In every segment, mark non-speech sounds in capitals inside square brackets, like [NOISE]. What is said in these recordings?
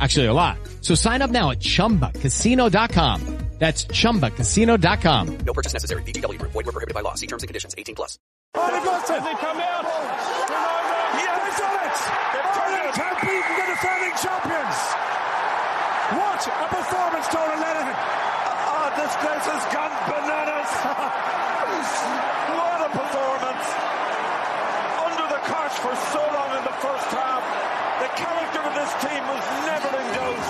Actually, a lot. So sign up now at ChumbaCasino.com. That's ChumbaCasino.com. No purchase necessary. VGW Group. Void were prohibited by law. See terms and conditions. 18 plus. They've got it. They come out. Yeah, they've done it. Ireland have beaten the defending champions. What a performance, Tony Lennon. Oh, this place has gone bananas. [LAUGHS] what a performance. Under the cosh for so long in the first half. The character of this team was never in doubt.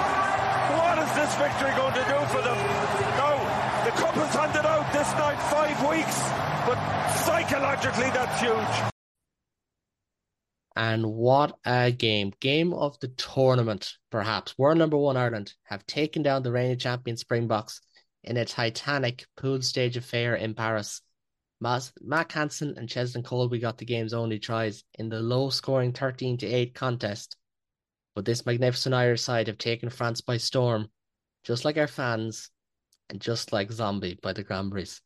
What is this victory going to do for them? No, the cup is handed out this night, five weeks, but psychologically that's huge. And what a game. Game of the tournament, perhaps. World number one Ireland have taken down the reigning champion Springboks in a titanic pool stage affair in Paris. Mack Hansen and Cheslin Kolbe got the game's only tries in the low scoring 13 to 8 contest. But this magnificent Irish side have taken France by storm, just like our fans, and just like Zombie by the Cranberries.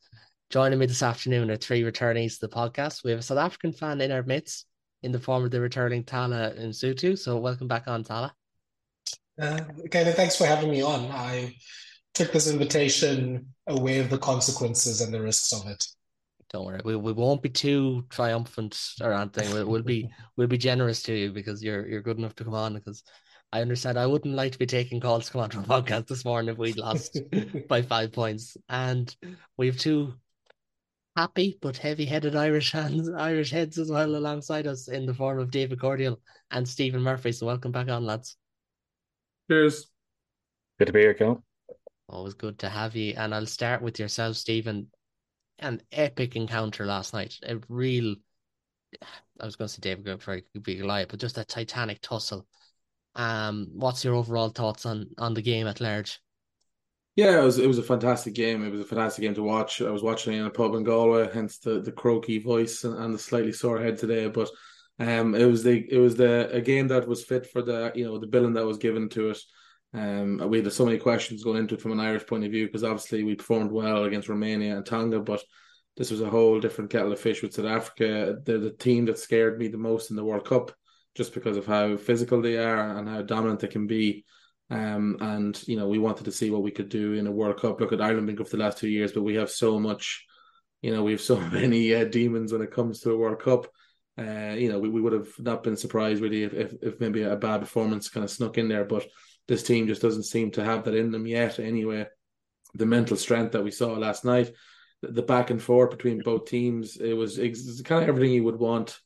Joining me this afternoon are three returnees to the podcast. We have a South African fan in our midst in the form of the returning Thala Msutu. So welcome back on, Thala. Uh, okay, thanks for having me on. I took this invitation aware of the consequences and the risks of it. Don't worry, we, we won't be too triumphant or anything. We'll, we'll be we'll be generous to you because you're you're good enough to come on. Because I understand I wouldn't like to be taking calls to come on to a [LAUGHS] podcast this morning if we'd lost [LAUGHS] by five points. And we have two happy but heavy-headed Irish hands, Irish heads as well alongside us in the form of David Cordial and Stephen Murphy. So welcome back on, lads. Cheers. Good to be here, Kel. Always good to have you. And I'll start with yourself, Stephen. An epic encounter last night. A real, I was going to say David Good could be Goliath, but just a titanic tussle. Um, what's your overall thoughts on on the game at large? Yeah, it was it was a fantastic game. It was a fantastic game to watch. I was watching it in a pub in Galway, hence the the croaky voice and, and the slightly sore head today. But um, it was the it was the a game that was fit for the you know the billing that was given to it. Um, we had so many questions going into it from an Irish point of view because obviously we performed well against Romania and Tonga, but this was a whole different kettle of fish with South Africa. They're the team that scared me the most in the World Cup, just because of how physical they are and how dominant they can be. Um, and you know, we wanted to see what we could do in a World Cup. Look at Ireland been good for the last two years, but we have so much, you know, we have so [LAUGHS] many uh, demons when it comes to a World Cup. Uh, you know, we, we would have not been surprised really if, if, if maybe a bad performance kind of snuck in there, but this team just doesn't seem to have that in them yet. Anyway, the mental strength that we saw last night, the back and forth between both teams, it was, it was kind of everything you would want,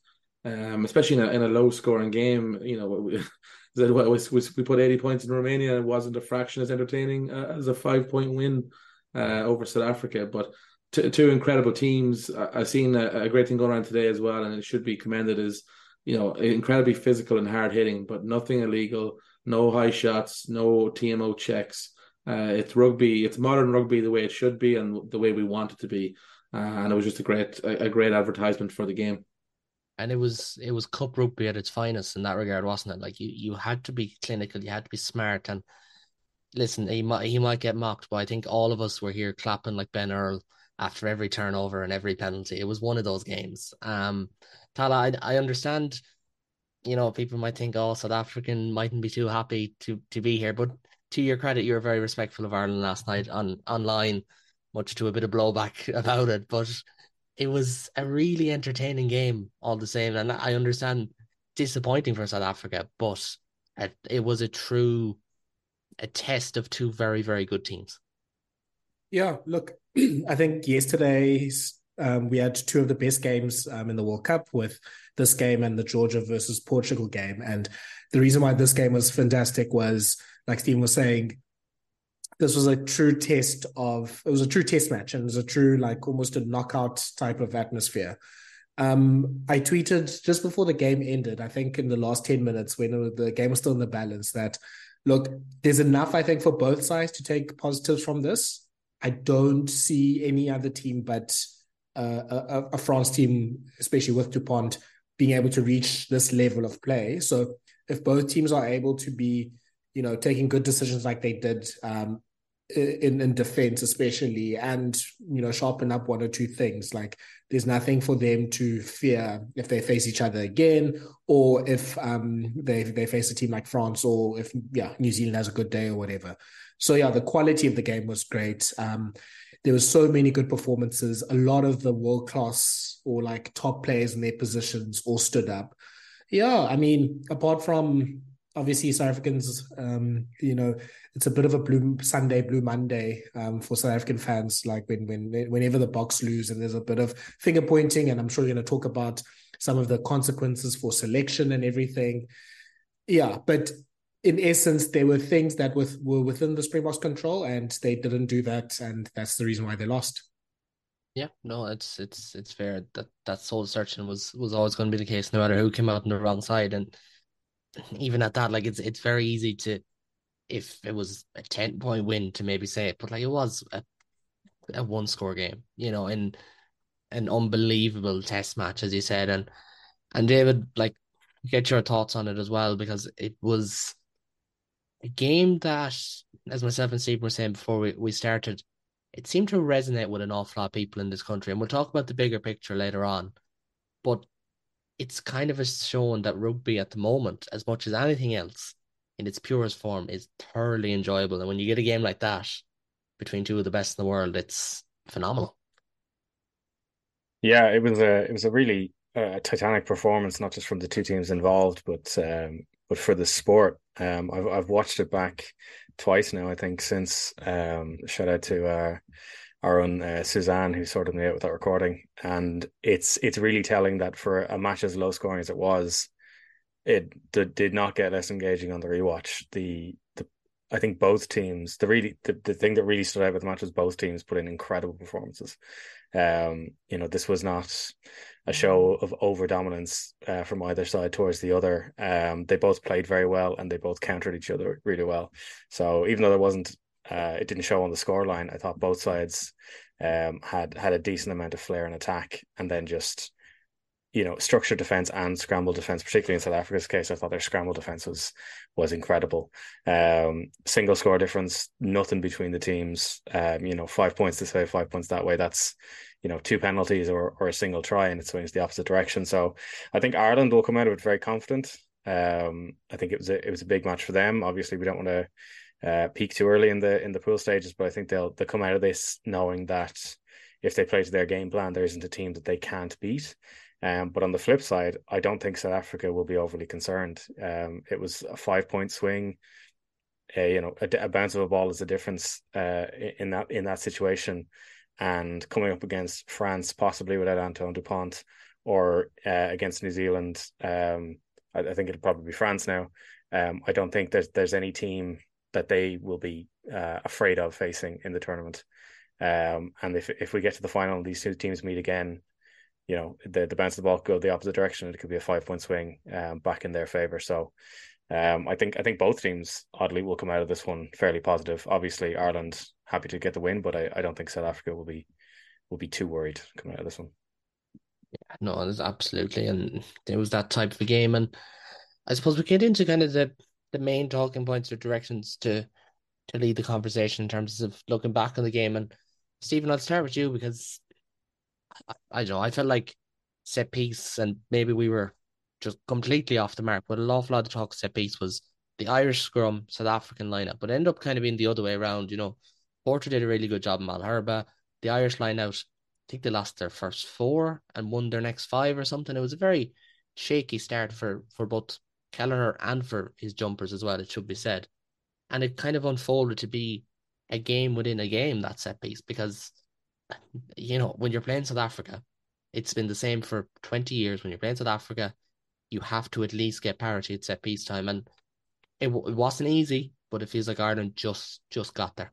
um, especially in a, in a low scoring game. You know, [LAUGHS] we, we put 80 points in Romania and it wasn't a fraction as entertaining uh, as a five point win uh, over South Africa. But t- two incredible teams. I- have seen a, a great thing going on today as well, and it should be commended as you know incredibly physical and hard hitting, but nothing illegal no high shots, no TMO checks. Uh, it's rugby, it's modern rugby the way it should be and the way we want it to be. Uh, and it was just a great, a, a, great advertisement for the game. And it was, it was cup rugby at its finest in that regard, wasn't it? Like you, you had to be clinical, you had to be smart. And listen, he might, he might get mocked, but I think all of us were here clapping like Ben Earl after every turnover and every penalty. It was one of those games. Um, Thala, I, I understand. You know, people might think, "Oh, South African mightn't be too happy to to be here," but to your credit, you were very respectful of Ireland last night on online, much to a bit of blowback [LAUGHS] about it. But it was a really entertaining game all the same, and I understand disappointing for South Africa, but it, was a true a test of two very very good teams. Yeah, look, [CLEARS THROAT] I think yesterday um, we had two of the best games um, in the World Cup with this game and the Georgia versus Portugal game. And the reason why this game was fantastic was, like Steve was saying, this was a true test of it was a true test match and it was a true like almost a knockout type of atmosphere. Um, I tweeted just before the game ended, I think in the last 10 minutes when was, the game was still in the balance, that look, there's enough, I think, for both sides to take positives from this. I don't see any other team but uh, a, a, France team, especially with Dupont, being able to reach this level of play. So if both teams are able to be, you know, taking good decisions like they did um, in in defense, especially, and you know, sharpen up one or two things, like there's nothing for them to fear if they face each other again, or if um, they they face a team like France, or if yeah, New Zealand has a good day or whatever. So yeah, the quality of the game was great. Um, there was so many good performances. A lot of the world class or like top players in their positions all stood up. Yeah, I mean, apart from obviously South Africans, um, you know, it's a bit of a blue Sunday, blue Monday um, for South African fans. Like when when whenever the box lose, and there's a bit of finger pointing, and I'm sure you're going to talk about some of the consequences for selection and everything. Yeah, but in essence, there were things that were, were within the Springboks control, and they didn't do that, and that's the reason why they lost. Yeah, no, it's it's it's fair that that soul searching was was always going to be the case, no matter who came out on the wrong side, and even at that, like it's it's very easy to, if it was a ten point win, to maybe say it, but like it was a a one score game, you know, in an unbelievable test match, as you said, and and David, like, get your thoughts on it as well because it was a game that, as myself and Steve were saying before we, we started, it seemed to resonate with an awful lot of people in this country. And we'll talk about the bigger picture later on. But it's kind of a shown that rugby at the moment, as much as anything else, in its purest form, is thoroughly enjoyable. And when you get a game like that between two of the best in the world, it's phenomenal. Yeah, it was a it was a really uh, titanic performance, not just from the two teams involved, but um, but for the sport. Um, I've I've watched it back twice now. I think since um, shout out to uh, our own uh, Suzanne who sorted me out with that recording, and it's it's really telling that for a match as low scoring as it was, it did, did not get less engaging on the rewatch. The the I think both teams the really the, the thing that really stood out with the match was both teams put in incredible performances. Um, you know, this was not a show of over dominance uh, from either side towards the other. Um, they both played very well and they both countered each other really well. So even though there wasn't, uh, it didn't show on the scoreline. I thought both sides um, had had a decent amount of flair and attack, and then just you know structured defense and scramble defense, particularly in South Africa's case. I thought their scramble defense was was incredible. Um, single score difference, nothing between the teams. Um, you know, five points this way, five points that way. That's you know two penalties or or a single try and it swings the opposite direction. So I think Ireland will come out of it very confident. Um, I think it was a it was a big match for them. Obviously, we don't want to uh, peak too early in the in the pool stages, but I think they'll they'll come out of this knowing that if they play to their game plan, there isn't a team that they can't beat. Um, but on the flip side, I don't think South Africa will be overly concerned. Um, it was a five point swing. Uh, you know, a, a, bounce of a ball is a difference uh, in that in that situation and coming up against France, possibly without Antoine Dupont, or uh, against New Zealand, um, I, I, think it'll probably be France now. Um, I don't think that there's any team that they will be uh, afraid of facing in the tournament. Um, and if if we get to the final, and these two teams meet again. You know, the the bounce of the ball could go the opposite direction. It could be a five point swing um, back in their favor. So, um, I think I think both teams oddly will come out of this one fairly positive. Obviously, Ireland happy to get the win, but I, I don't think South Africa will be will be too worried coming out of this one. Yeah, no, absolutely, and it was that type of a game, and I suppose we get into kind of the the main talking points or directions to to lead the conversation in terms of looking back on the game, and Stephen, I'll start with you because I, I don't know. I felt like set piece, and maybe we were just completely off the mark. But an awful lot of talk set piece was the Irish scrum, South African lineup, but ended up kind of being the other way around. You know, Porter did a really good job in Malherbe. The Irish line out, I think they lost their first four and won their next five or something. It was a very shaky start for for both Kelleher and for his jumpers as well. It should be said, and it kind of unfolded to be a game within a game that set piece because you know when you're playing South Africa, it's been the same for twenty years. When you're playing South Africa, you have to at least get parity at set piece time, and it, it wasn't easy, but it feels like Ireland just just got there.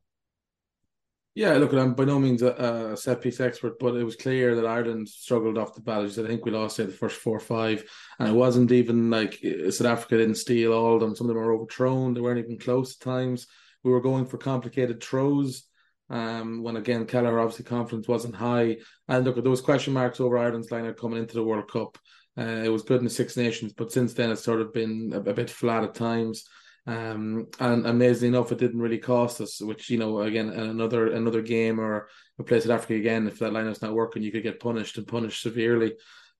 Yeah, look, I'm by no means a, a, set piece expert, but it was clear that Ireland struggled off the bat. I think we lost say, the first four or five, and it wasn't even like uh, South Africa didn't steal all of them. Some of them were overthrown. They weren't even close at times. We were going for complicated throws. Um, when again Kelleher obviously confidence wasn't high, and look, there was question marks over Ireland's lineup coming into the World Cup. Uh, it was good in the Six Nations, but since then it's sort of been a, a bit flat at times. Um, and amazingly enough, it didn't really cost us. Which you know, again, another another game or a place in Africa again, if that line lineup's not working, you could get punished and punished severely.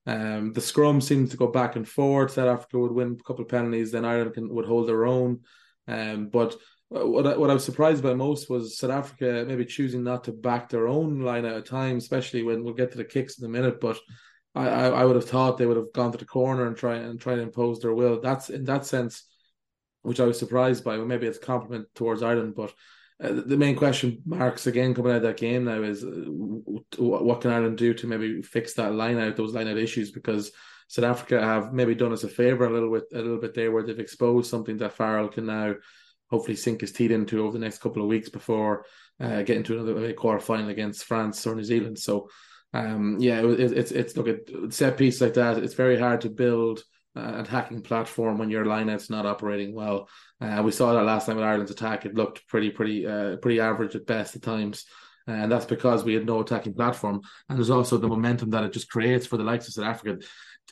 Um, the scrum seems to go back and forth. South Africa would win a couple of penalties, then Ireland can, would hold their own. Um, but what I, what I was surprised by most was South Africa maybe choosing not to back their own line at a time, especially when we'll get to the kicks in a minute. But I, I, I would have thought they would have gone to the corner and try and try to impose their will. That's in that sense which I was surprised by. Well, maybe it's a compliment towards Ireland, but uh, the main question marks again coming out of that game now is uh, what can Ireland do to maybe fix that line out, those line out issues? Because South Africa have maybe done us a favor a little bit, a little bit there, where they've exposed something that Farrell can now hopefully sink his teeth into over the next couple of weeks before uh, getting to another quarter final against France or New Zealand. So, um, yeah, it, it's it's look at set piece like that. It's very hard to build uh, attacking platform when your lineout's not operating well. Uh, we saw that last time with Ireland's attack; it looked pretty, pretty, uh, pretty average at best at times, and that's because we had no attacking platform. And there's also the momentum that it just creates for the likes of South Africa.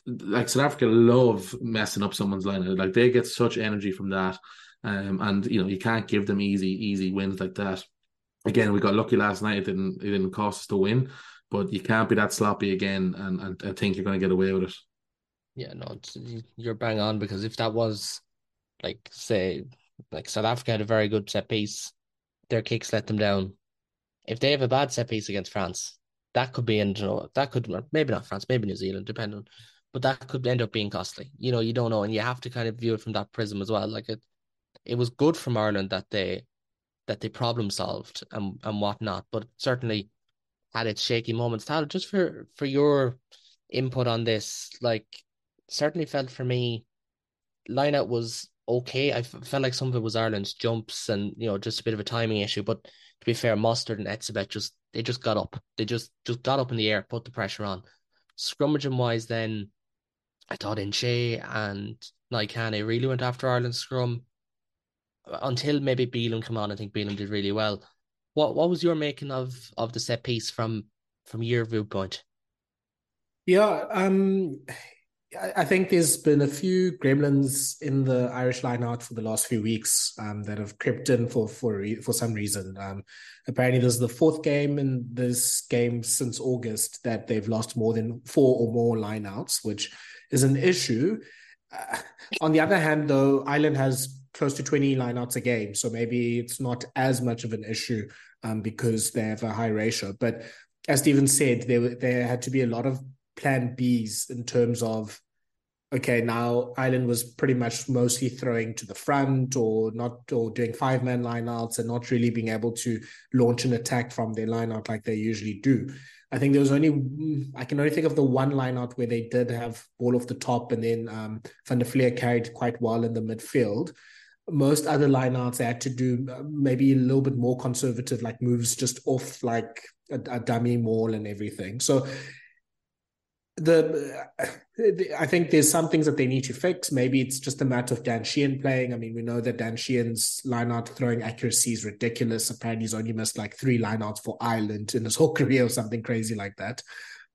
Like South Africa love messing up someone's line. Like they get such energy from that, um, and you know you can't give them easy, easy wins like that. Again, we got lucky last night; it didn't, it didn't cost us to win, but you can't be that sloppy again and, and, and think you're going to get away with it. Yeah, no, you're bang on because if that was like say like South Africa had a very good set piece, their kicks let them down. If they have a bad set piece against France, that could be and you know, that could maybe not France, maybe New Zealand, depending. But that could end up being costly. You know, you don't know, and you have to kind of view it from that prism as well. Like it, it was good from Ireland that they that they problem solved and and whatnot, but certainly had its shaky moments. Thala, just for for your input on this, like certainly felt for me, lineout was okay. I felt like some of it was Ireland's jumps and you know just a bit of a timing issue. But to be fair, Mostert and Etzebeth just they just got up. They just just got up in the air, put the pressure on. Scrummaging wise, then I thought Nché and Naikane really went after Ireland's scrum until maybe Bealham come on. I think Bealham did really well. What what was your making of of the set piece from from your viewpoint? Yeah, um, I think there's been a few gremlins in the Irish lineout for the last few weeks um, that have crept in for for for some reason. Um, apparently, is the fourth game in this game since August that they've lost more than four or more lineouts, which is an issue. Uh, on the other hand, though, Ireland has close to 20 lineouts a game, so maybe it's not as much of an issue um, because they have a high ratio. But as Stephen said, there there had to be a lot of plan Bs in terms of okay, now Ireland was pretty much mostly throwing to the front or not or doing five man lineouts and not really being able to launch an attack from their lineout like they usually do. I think there was only I can only think of the one lineout where they did have ball off the top and then um, Van der carried quite well in the midfield. Most other lineouts they had to do uh, maybe a little bit more conservative, like moves just off like a, a dummy maul and everything. So the I think there's some things that they need to fix. Maybe it's just a matter of Dan Sheehan playing. I mean, we know that Dan Sheehan's lineout throwing accuracy is ridiculous. Apparently, he's only missed like three lineouts for Ireland in his whole [LAUGHS] career or something crazy like that.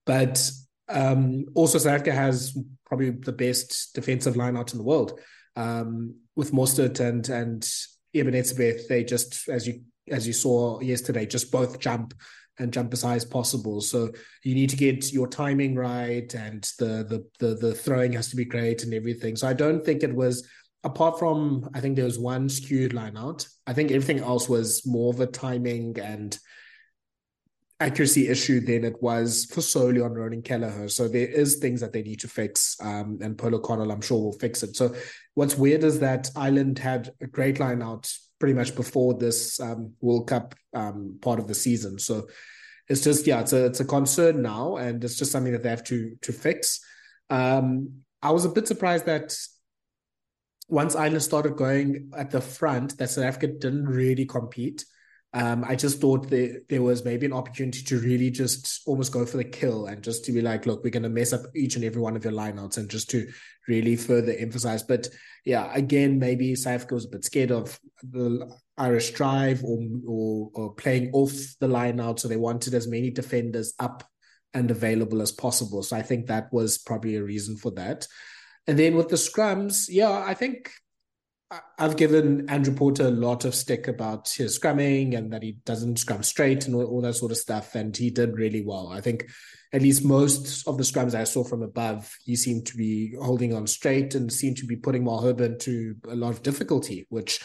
But um, also, South Africa has probably the best defensive lineout in the world. Um, with Mostert and and Eben Etzebeth, they just as you as you saw yesterday, just both jump and jump as high as possible. So you need to get your timing right, and the the the, the throwing has to be great and everything. So I don't think it was apart from I think there was one skewed line out. I think everything else was more of a timing and accuracy issue than it was for solely on Ronan Kelleher. So there is things that they need to fix, um, and Paul O'Connell, I'm sure, will fix it. So what's weird is that Ireland had a great line out pretty much before this um, World Cup um, part of the season. So it's just yeah, it's a it's a concern now, and it's just something that they have to to fix. Um, I was a bit surprised that once Ireland started going at the front, that South Africa didn't really compete. Um, I just thought that there was maybe an opportunity to really just almost go for the kill and just to be like, look, we're going to mess up each and every one of your lineouts and just to really further emphasize. But yeah, again, maybe Africa was a bit scared of the Irish drive or, or, or playing off the lineout, so they wanted as many defenders up and available as possible. So I think that was probably a reason for that. And then with the scrums, yeah, I think I've given Andrew Porter a lot of stick about his scrumming and that he doesn't scrum straight and all, all, that sort of stuff. And he did really well. I think at least most of the scrums I saw from above, he seemed to be holding on straight and seemed to be putting Malherbe to a lot of difficulty, which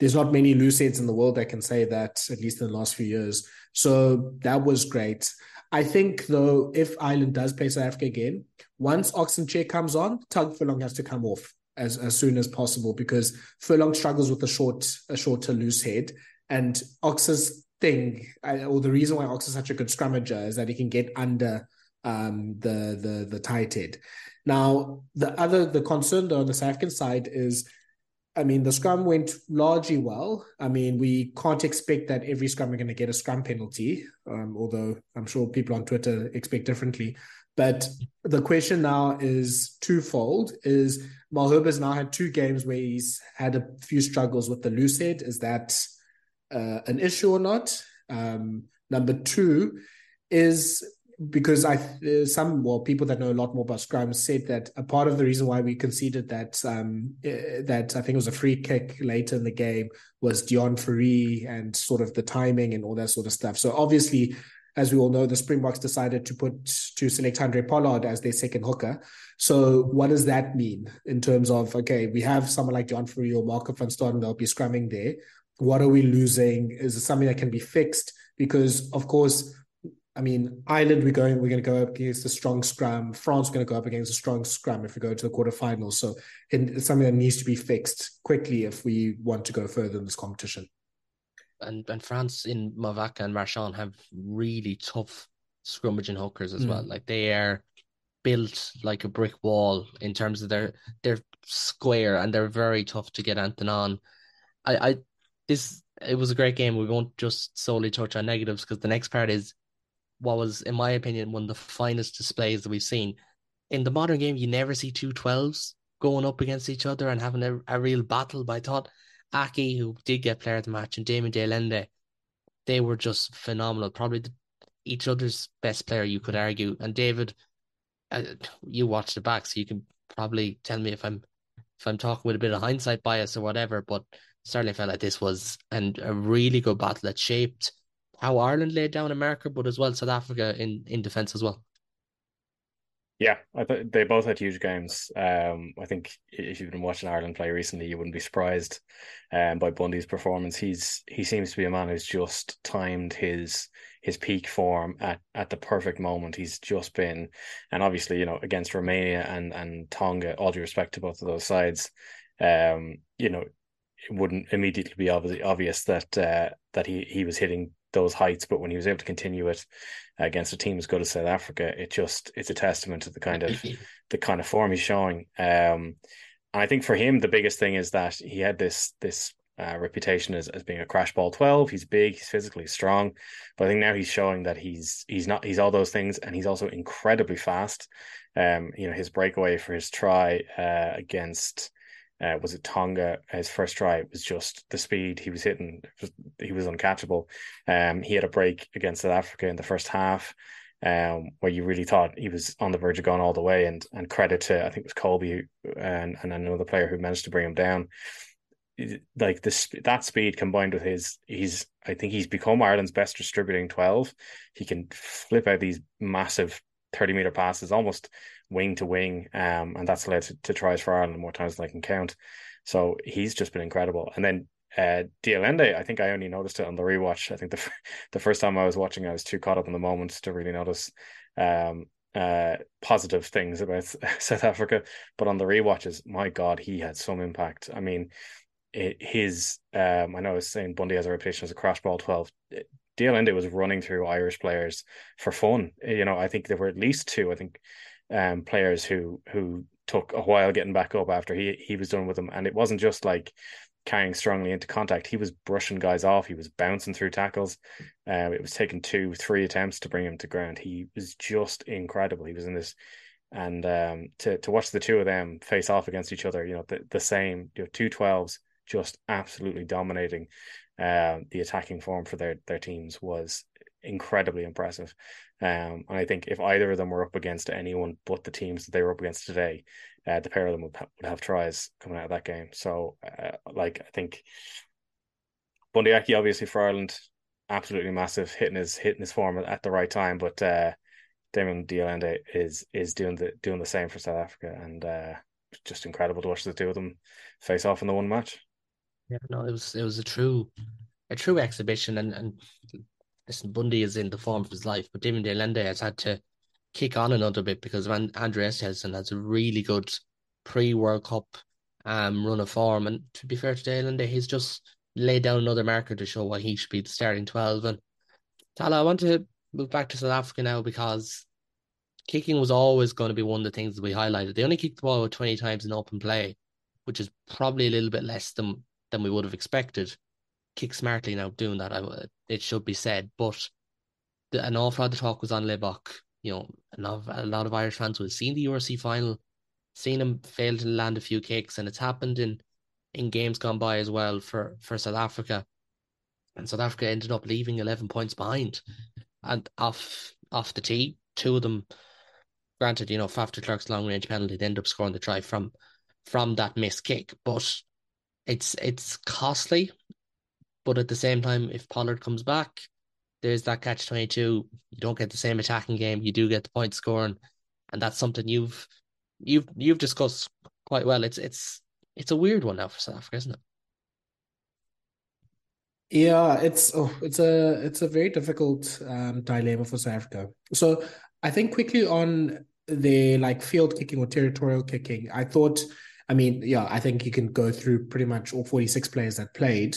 there's not many loose heads in the world that can say that, at least in the last few years. So that was great. I think, though, if Ireland does play South Africa again, once Nché comes on, Tadhg Furlong has to come off as, as soon as possible because Furlong struggles with a short a shorter loose head and Ox's thing or the reason why Ox is such a good scrummager is that he can get under um, the the the tight head. Now the other the concern though on the South African side is I mean, the scrum went largely well. I mean, we can't expect that every scrum are going to get a scrum penalty, um, although I'm sure people on Twitter expect differently. But the question now is twofold: is Malherbe has now had two games where he's had a few struggles with the loose head. Is that uh, an issue or not? Um, number two is because I some well people that know a lot more about scrum said that a part of the reason why we conceded that um, eh, that I think it was a free kick later in the game was Deon Fourie and sort of the timing and all that sort of stuff. So obviously, as we all know, the Springboks decided to put to select Andre Pollard as their second hooker. So what does that mean in terms of okay, we have someone like John Fourie or Marco van Staden, they'll be scrumming there. What are we losing? Is it something that can be fixed? Because of course, I mean, Ireland we're going we're going to go up against a strong scrum. France going to go up against a strong scrum if we go to the quarterfinals. So it's something that needs to be fixed quickly if we want to go further in this competition. And and France in Mauvaka and Marchand have really tough scrummaging hookers as mm. well. Like they are built like a brick wall in terms of their they're square and they're very tough to get Anton on. I, I this it was a great game. We won't just solely touch on negatives because the next part is what was, in my opinion, one of the finest displays that we've seen. In the modern game, you never see two 12s going up against each other and having a, a real battle. But I thought Aki, who did get player of the match, and Damian de Allende, they were just phenomenal. Probably the, each other's best player, you could argue. And David, uh, you watched the back, so you can probably tell me if I'm if I'm talking with a bit of hindsight bias or whatever. But certainly felt like this was and a really good battle that shaped how Ireland laid down America, but as well South Africa in in defence as well. Yeah, I th- they both had huge games. Um, I think if you've been watching Ireland play recently, you wouldn't be surprised um, by Bundee's performance. He's he seems to be a man who's just timed his his peak form at, at the perfect moment. He's just been, and obviously, you know, against Romania and and Tonga, all due respect to both of those sides, um, you know, it wouldn't immediately be obvious, obvious that uh, that he he was hitting those heights, but when he was able to continue it against a team as good as South Africa, it just it's a testament to the kind of [CLEARS THROAT] the kind of form he's showing. Um, and I think for him, the biggest thing is that he had this this uh, reputation as, as being a crash ball 12 he's big he's physically strong but i think now he's showing that he's he's not he's all those things and he's also incredibly fast um you know his breakaway for his try uh, against uh, was it Tonga? His first try was just the speed he was hitting. he was uncatchable. Um, he had a break against South Africa in the first half, um, where you really thought he was on the verge of going all the way. And and credit to I think it was Kolbe and and another player who managed to bring him down. like this that speed combined with his he's I think he's become Ireland's best distributing 12 he can flip out these massive 30 meter passes almost wing to wing um and that's led to, to tries for Ireland more times than I can count. So he's just been incredible. And then uh de Allende I think I only noticed it on the rewatch. I think the [LAUGHS] the first time I was watching I was too caught up in the moment to really notice um uh positive things about [LAUGHS] South Africa. But on the rewatches my god he had some impact. I mean his um I know I was saying Bundee has a reputation as a crash ball 12 de Allende was running through Irish players for fun. You know I think there were at least two I think um players who who took a while getting back up after he he was done with them. And it wasn't just like carrying strongly into contact. He was brushing guys off. He was bouncing through tackles. Uh, it was taking two three attempts to bring him to ground. He was just incredible. He was in this and um, to to watch the two of them face off against each other you know the, the same you know two 12s just absolutely dominating uh, the attacking form for their their teams was incredibly impressive. Um, and I think if either of them were up against anyone but the teams that they were up against today, uh, the pair of them would, ha- would have tries coming out of that game. So, uh, like, I think Bundee Aki, obviously for Ireland, absolutely massive, hitting his hitting his form at the right time. But uh, Damian de Allende is is doing the doing the same for South Africa, and uh, just incredible to watch the two of them face off in the one match. Yeah, no, it was it was a true a true exhibition, and and listen, Bundee is in the form of his life, but David de Allende has had to kick on another bit because when Andre Esterhuizen has a really good pre World Cup um run of form, and to be fair to de Allende, he's just laid down another marker to show why he should be the starting twelve. And Thala, I want to move back to South Africa now because kicking was always going to be one of the things that we highlighted. They only kicked the ball 20 times in open play, which is probably a little bit less than than we would have expected. Kick smartly now doing that, I, it should be said. But the, an awful lot of the talk was on Libbok. You know, a lot, of, a lot of Irish fans have seen the URC final, seen him fail to land a few kicks, and it's happened in in games gone by as well for for South Africa. And South Africa ended up leaving eleven points behind, and off off the tee, two of them. Granted, you know, Faf de Klerk's long range penalty, they end up scoring the try from from that missed kick, but it's it's costly, but at the same time, if Pollard comes back, there's that catch twenty two. You don't get the same attacking game. You do get the point scoring, and that's something you've you've you've discussed quite well. It's it's it's a weird one now for South Africa, isn't it? Yeah, it's oh, it's a it's a very difficult um, dilemma for South Africa. So I think quickly on the like field kicking or territorial kicking, I thought I mean, yeah, I think you can go through pretty much all 46 players that played.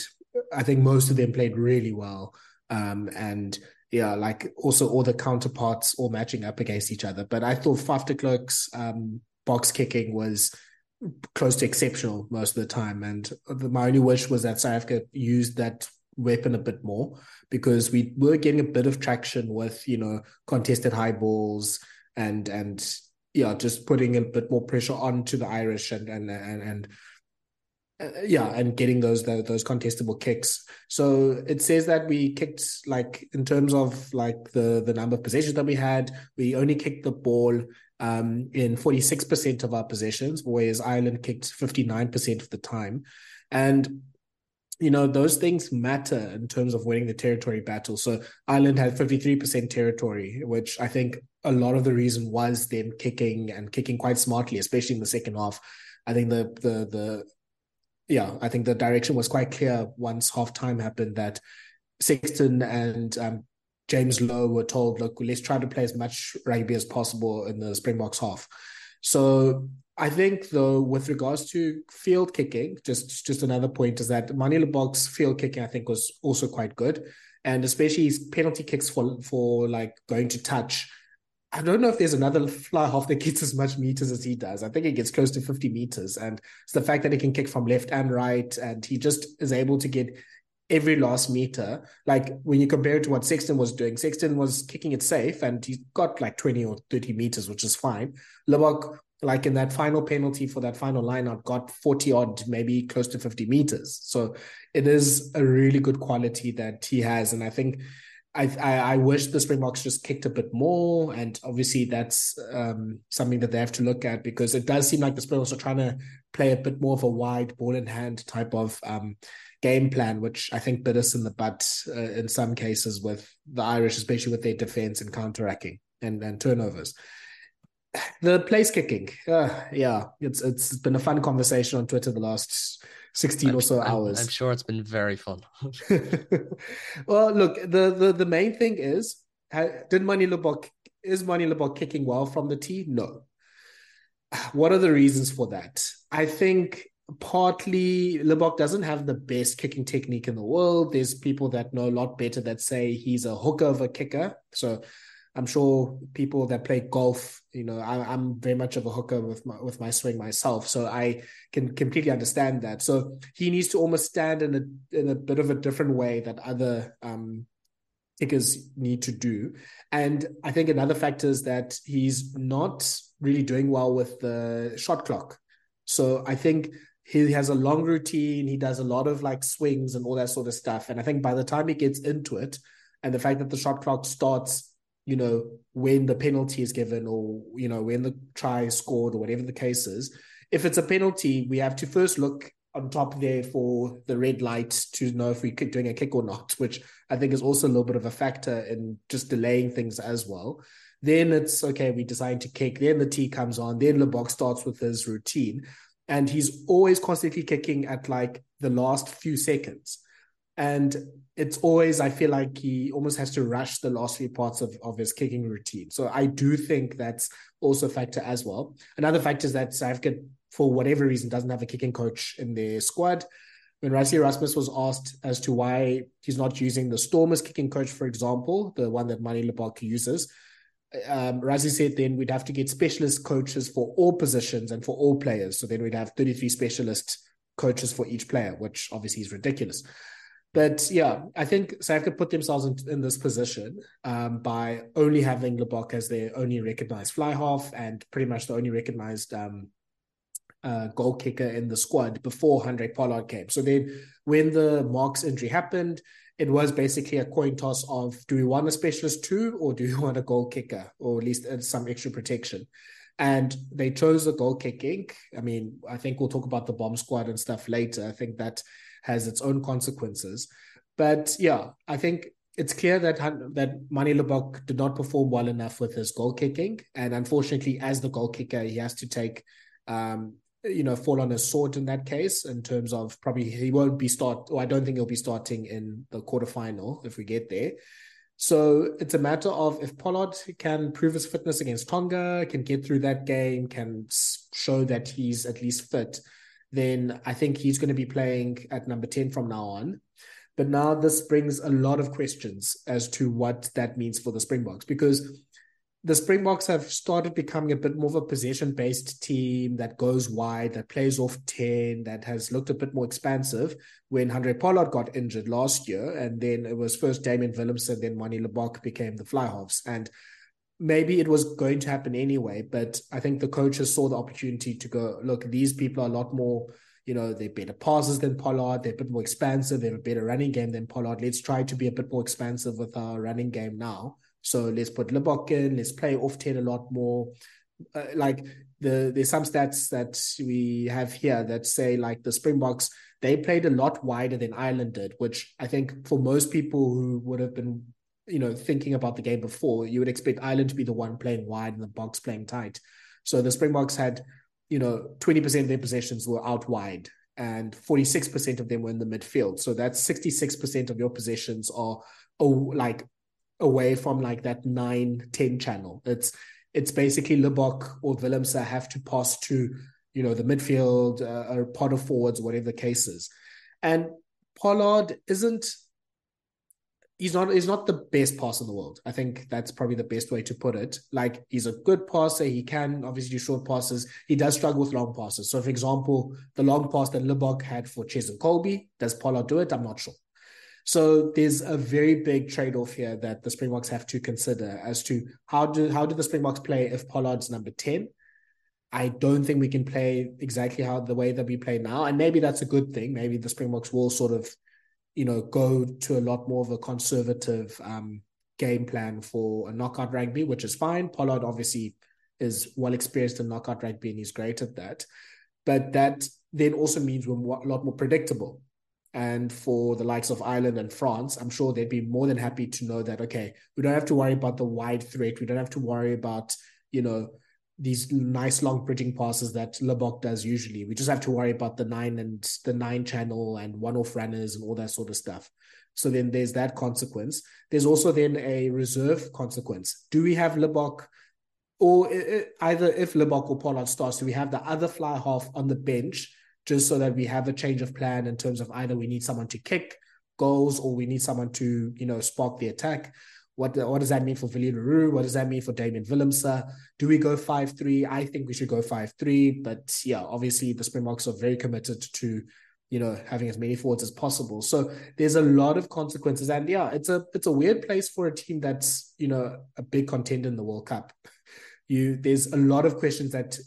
I think most of them played really well. Um, and yeah, like also all the counterparts all matching up against each other. But I thought Faf de um, box kicking was close to exceptional most of the time. And the, my only wish was that South Africa used that weapon a bit more because we were getting a bit of traction with, you know, contested high balls and and yeah, just putting a bit more pressure onto the Irish and and and and uh, yeah, and getting those, those those contestable kicks. So it says that we kicked like in terms of like the the number of possessions that we had, we only kicked the ball um, in forty six percent of our possessions, whereas Ireland kicked fifty nine percent of the time, and you know those things matter in terms of winning the territory battle. So Ireland had fifty three percent territory, which I think a lot of the reason was them kicking and kicking quite smartly, especially in the second half. I think the the the yeah, I think the direction was quite clear once half time happened that Sexton and um, James Lowe were told, look, let's try to play as much rugby as possible in the Springboks half. So I think though, with regards to field kicking, just just another point is that Manie Libbok's field kicking I think was also quite good, and especially his penalty kicks for for like going to touch I don't know if there's another fly half that gets as much meters as he does. I think he gets close to 50 meters. And it's the fact that he can kick from left and right, and he just is able to get every last meter. Like when you compare it to what Sexton was doing, Sexton was kicking it safe and he got like 20 or 30 meters, which is fine. Libbok, like in that final penalty for that final lineout, got 40 odd, maybe close to 50 meters. So it is a really good quality that he has. And I think I, I, I wish the Springboks just kicked a bit more, and obviously that's um, something that they have to look at because it does seem like the Springboks are trying to play a bit more of a wide ball in hand type of um, game plan, which I think bit us in the butt uh, in some cases with the Irish, especially with their defense and counteracting and, and turnovers. The place kicking, uh, yeah, it's it's been a fun conversation on Twitter the last 16 I'm, or so I'm, hours. I'm sure it's been very fun. [LAUGHS] well, look, the, the the main thing is, did Manie Libbok is Manie Libbok kicking well from the tee? No. [SIGHS] What are the reasons for that? I think partly Libbok doesn't have the best kicking technique in the world. There's people that know a lot better that say he's a hooker of a kicker. So I'm sure people that play golf, you know, I, am very much of a hooker with my with my swing myself, so I can completely understand that. So he needs to almost stand in a in a bit of a different way that other um, kickers need to do. And I think another factor is that he's not really doing well with the shot clock. So I think he has a long routine. He does a lot of like swings and all that sort of stuff. And I think by the time he gets into it, and the fact that the shot clock starts you know, when the penalty is given or, you know, when the try is scored or whatever the case is. If it's a penalty, we have to first look on top there for the red light to know if we're doing a kick or not, which I think is also a little bit of a factor in just delaying things as well. Then it's okay, we decide to kick. Then the tee comes on. Then Libbok starts with his routine. And he's always constantly kicking at like the last few seconds. And it's always, I feel like he almost has to rush the last few parts of, of his kicking routine. So I do think that's also a factor as well. Another factor is that South for whatever reason, doesn't have a kicking coach in their squad. When Rassie Erasmus was asked as to why he's not using the Stormers kicking coach, for example, the one that Manie Libbok uses, um, Rassie said then we'd have to get specialist coaches for all positions and for all players. So then we'd have 33 specialist coaches for each player, which obviously is ridiculous. But yeah, I think South put themselves in, in this position um, by only having Libbok as their only recognized fly half and pretty much the only recognized um, uh, goal kicker in the squad before Handré Pollard came. So then when the Marx injury happened, it was basically a coin toss of do we want a specialist too or do we [LAUGHS] want a goal kicker or at least uh, some extra protection? And they chose the goal kicking. I mean, I think we'll talk about the bomb squad and stuff later. I think that has its own consequences. But yeah, I think it's clear that that Manie Libbok did not perform well enough with his goal kicking, and unfortunately, as the goal kicker, he has to take, um, you know, fall on his sword in that case. In terms of probably he won't be start, or I don't think he'll be starting in the quarterfinal if we get there. So it's a matter of if Pollard can prove his fitness against Tonga, can get through that game, can show that he's at least fit then I think he's going to be playing at number 10 from now on. But now this brings a lot of questions as to what that means for the Springboks because the Springboks have started becoming a bit more of a possession based team that goes wide, that plays off 10, that has looked a bit more expansive when Handré Pollard got injured last year. And then it was first Damian Willemse, then Manie Libbok became the fly. And maybe it was going to happen anyway, but I think the coaches saw the opportunity to go, look, these people are a lot more, you know, they're better passes than Pollard, they're a bit more expansive, they have a better running game than Pollard. Let's try to be a bit more expansive with our running game now. So let's put Libbok in, let's play off 10 a lot more. Uh, like the there's some stats that we have here that say like the Springboks they played a lot wider than Ireland did, which I think for most people who would have been you know, thinking about the game before, you would expect Ireland to be the one playing wide and the box playing tight. So the Springboks had, you know, 20% of their possessions were out wide and 46% of them were in the midfield. So that's 66% of your possessions are oh, like away from like that 9 10 channel. It's it's basically Libbok or Willemse have to pass to, you know, the midfield uh, or pot of forwards, whatever the case is. And Pollard isn't he's not he's not the best passer in the world. I think that's probably the best way to put it. Like he's a good passer. He can obviously do short passes. He does struggle with long passes. So, for example, the long pass that Libbok had for Cheslin Kolbe, does Pollard do it? I'm not sure. So there's a very big trade-off here that the Springboks have to consider as to how do how do the Springboks play if Pollard's number 10? I don't think we can play exactly how the way that we play now. And maybe that's a good thing. Maybe the Springboks will sort of you know, go to a lot more of a conservative um, game plan for a knockout rugby, which is fine. Pollard obviously is well experienced in knockout rugby and he's great at that. But that then also means we're a lot more predictable. And for the likes of Ireland and France, I'm sure they'd be more than happy to know that, okay, we don't have to worry about the wide threat. We don't have to worry about, you know, these nice long bridging passes that Libbok does usually. We just have to worry about the nine and the nine channel and one off runners and all that sort of stuff. So then there's that consequence. There's also then a reserve consequence. Do we have Libbok or either if Libbok or Pollard starts, do we have the other fly half on the bench just so that we have a change of plan in terms of either we need someone to kick goals or we need someone to, you know, spark the attack. What, what does that mean for Roux? What does that mean for Damian Willemse? Do we go 5 3? I think we should go 5 3. But yeah, obviously the Springboks are very committed to, you know, having as many forwards as possible. So there's a lot of consequences. And yeah, it's a it's a weird place for a team that's, you know, a big contender in the World Cup. You there's a lot of questions that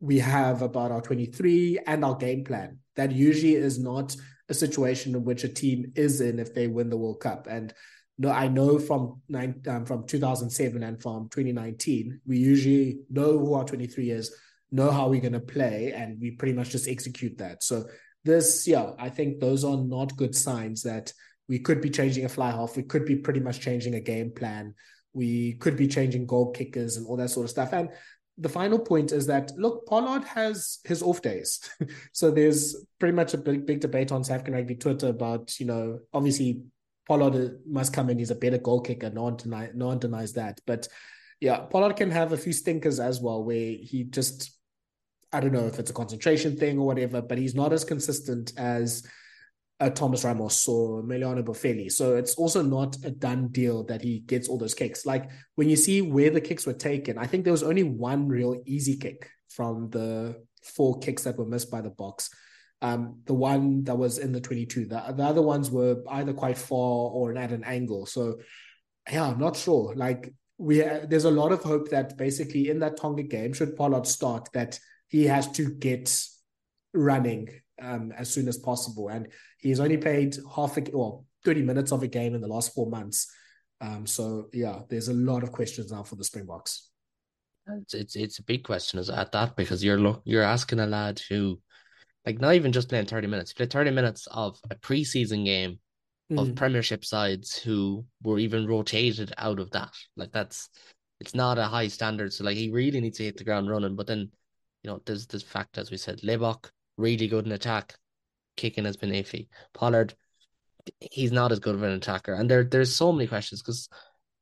we have about our 23 and our game plan. That usually is not a situation in which a team is in if they win the World Cup. And no, I know from nine, um, from 2007 and from 2019, we usually know who our 23 is, know how we're going to play, and we pretty much just execute that. So this, yeah, I think those are not good signs that we could be changing a fly half. We could be pretty much changing a game plan. We could be changing goal kickers and all that sort of stuff. And the final point is that look, Pollard has his off days. [LAUGHS] so there's pretty much a big big debate on South African rugby Twitter about, you know, obviously Pollard must come in. He's a better goal kicker. No one, deny, no one denies that. But yeah, Pollard can have a few stinkers as well, where he just, I don't know if it's a concentration thing or whatever, but he's not as consistent as Thomas Ramos or Emiliano Boffelli. So it's also not a done deal that he gets all those kicks. Like when you see where the kicks were taken, I think there was only one real easy kick from the four kicks that were missed by the Boks um, the one that was in the 22. The, the other ones were either quite far or at an angle. So, yeah, I'm not sure. Like, we uh, there's a lot of hope that basically in that Tonga game, should Pollard start, that he has to get running um, as soon as possible. And he's only played half a well, 30 minutes of a game in the last four months. Um, so yeah, there's a lot of questions now for the Springboks. It's it's, it's a big question is at that because you're look you're asking a lad who like not even just playing 30 minutes, play 30 minutes of a preseason game mm. of premiership sides who were even rotated out of that. Like that's it's not a high standard. So like he really needs to hit the ground running. But then, you know, there's this fact as we said, Libbok, really good in attack. Kicking has been iffy. Pollard, he's not as good of an attacker. And there there's so many questions because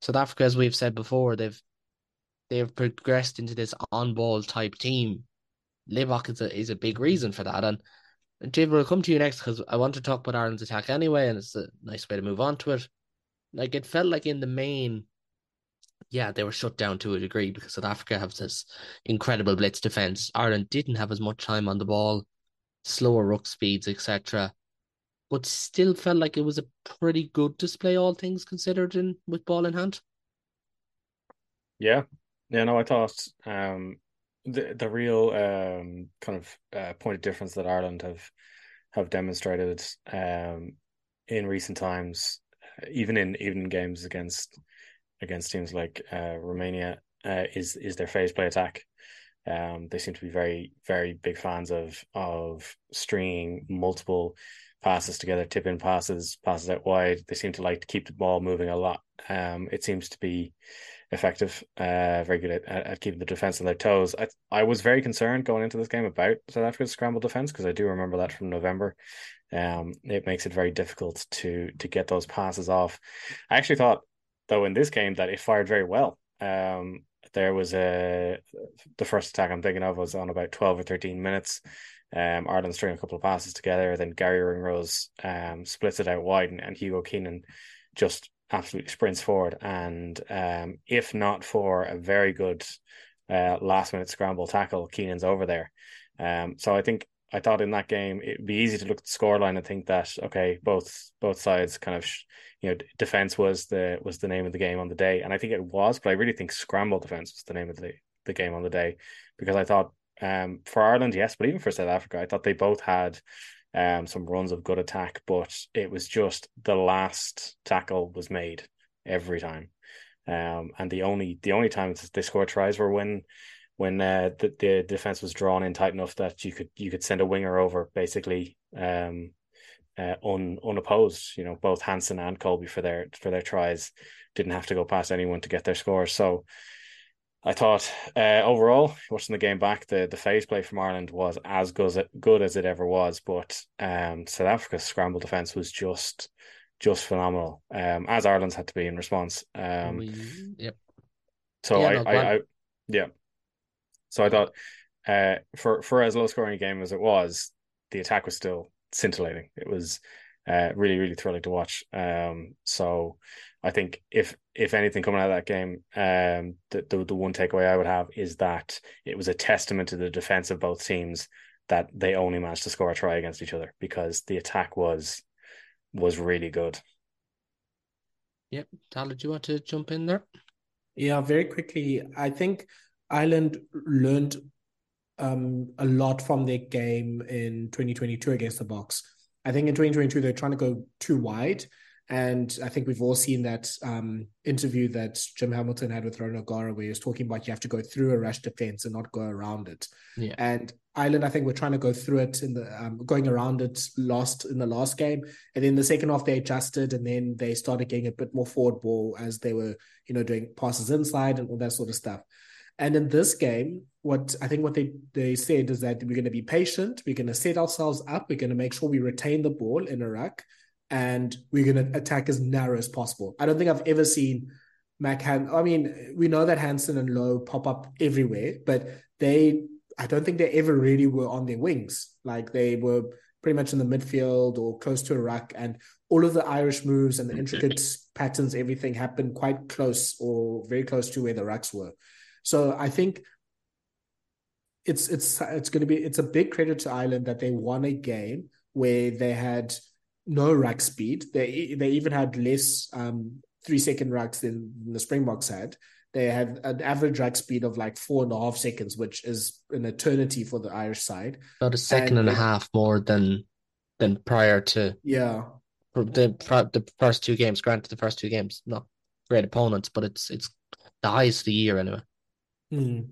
South Africa, as we've said before, they've they've progressed into this on ball type team Libbok is a is a big reason for that. And David, we'll come to you next because I want to talk about Ireland's attack anyway, and it's a nice way to move on to it. Like it felt like in the main, yeah, they were shut down to a degree because South Africa have this incredible blitz defense. Ireland didn't have as much time on the ball, slower ruck speeds, etc. But still felt like it was a pretty good display, all things considered, in with ball in hand. Yeah, yeah, no, I thought um, the the real um, kind of uh, point of difference that Ireland have have demonstrated um, in recent times, even in even games against against teams like uh, Romania, uh, is is their phase play attack. Um, they seem to be very very big fans of of stringing multiple passes together, tip in passes, passes out wide. They seem to like to keep the ball moving a lot. Um, it seems to be effective, uh, very good at, at keeping the defense on their toes. I I was very concerned going into this game about South Africa's scramble defense because I do remember that from November. Um, it makes it very difficult to to get those passes off. I actually thought though in this game that it fired very well. Um, there was a the first attack I'm thinking of was on about twelve or thirteen minutes. Um, Ireland string a couple of passes together, then Garry Ringrose um splits it out wide, and, and Hugo Keenan just absolutely sprints forward. And um, if not for a very good uh, last minute scramble tackle, Keenan's over there. Um, so I think I thought in that game it'd be easy to look at the scoreline and think that okay, both both sides kind of you know defense was the was the name of the game on the day, and I think it was, but I really think scramble defense was the name of the the game on the day because I thought um, for Ireland, yes, but even for South Africa, I thought they both had um, some runs of good attack, but it was just the last tackle was made every time. Um, and the only the only times they scored tries were when when uh, the, the defense was drawn in tight enough that you could you could send a winger over basically um, uh, un, unopposed. You know, both Hansen and Kolbe for their for their tries didn't have to go past anyone to get their scores. So I thought uh, overall, watching the game back, the the phase play from Ireland was as good as it, good as it ever was, but um, South Africa's scramble defense was just just phenomenal. Um, as Ireland's had to be in response. Um, we, yep. So yeah, I, no, I, I, yeah. So I thought, uh, for for as low scoring a game as it was, the attack was still scintillating. It was uh, really really thrilling to watch. Um, so I think if if anything coming out of that game, um, the, the the one takeaway I would have is that it was a testament to the defense of both teams that they only managed to score a try against each other because the attack was was really good. Yep, Thala, do you want to jump in there? Yeah, very quickly. I think Ireland learned um, a lot from their game in 2022 against the Boks. I think in 2022 they're trying to go too wide, and I think we've all seen that um, interview that Jim Hamilton had with Ronan O'Gara, where he was talking about you have to go through a rush defense and not go around it. Yeah. And Ireland, I think we're trying to go through it in the um, going around it lost in the last game, and then the second half they adjusted, and then they started getting a bit more forward ball as they were, you know, doing passes inside and all that sort of stuff. And in this game, what I think what they they said is that we're going to be patient, we're going to set ourselves up, we're going to make sure we retain the ball in ruck, and we're going to attack as narrow as possible. I don't think I've ever seen Mac Han. I mean, we know that Hansen and Lowe pop up everywhere, but they, I don't think they ever really were on their wings. Like they were pretty much in the midfield or close to a ruck, and all of the Irish moves and the intricate patterns, everything happened quite close or very close to where the rucks were. So I think it's it's it's going to be it's a big credit to Ireland that they won a game where they had no ruck speed. They they even had less um, three second rucks than, than the Springboks had. They had an average ruck speed of like four and a half seconds, which is an eternity for the Irish side. About a second and, and a half more than than prior to yeah the the first two games. Granted, the first two games not great opponents, but it's it's the highest of the year anyway. Mm.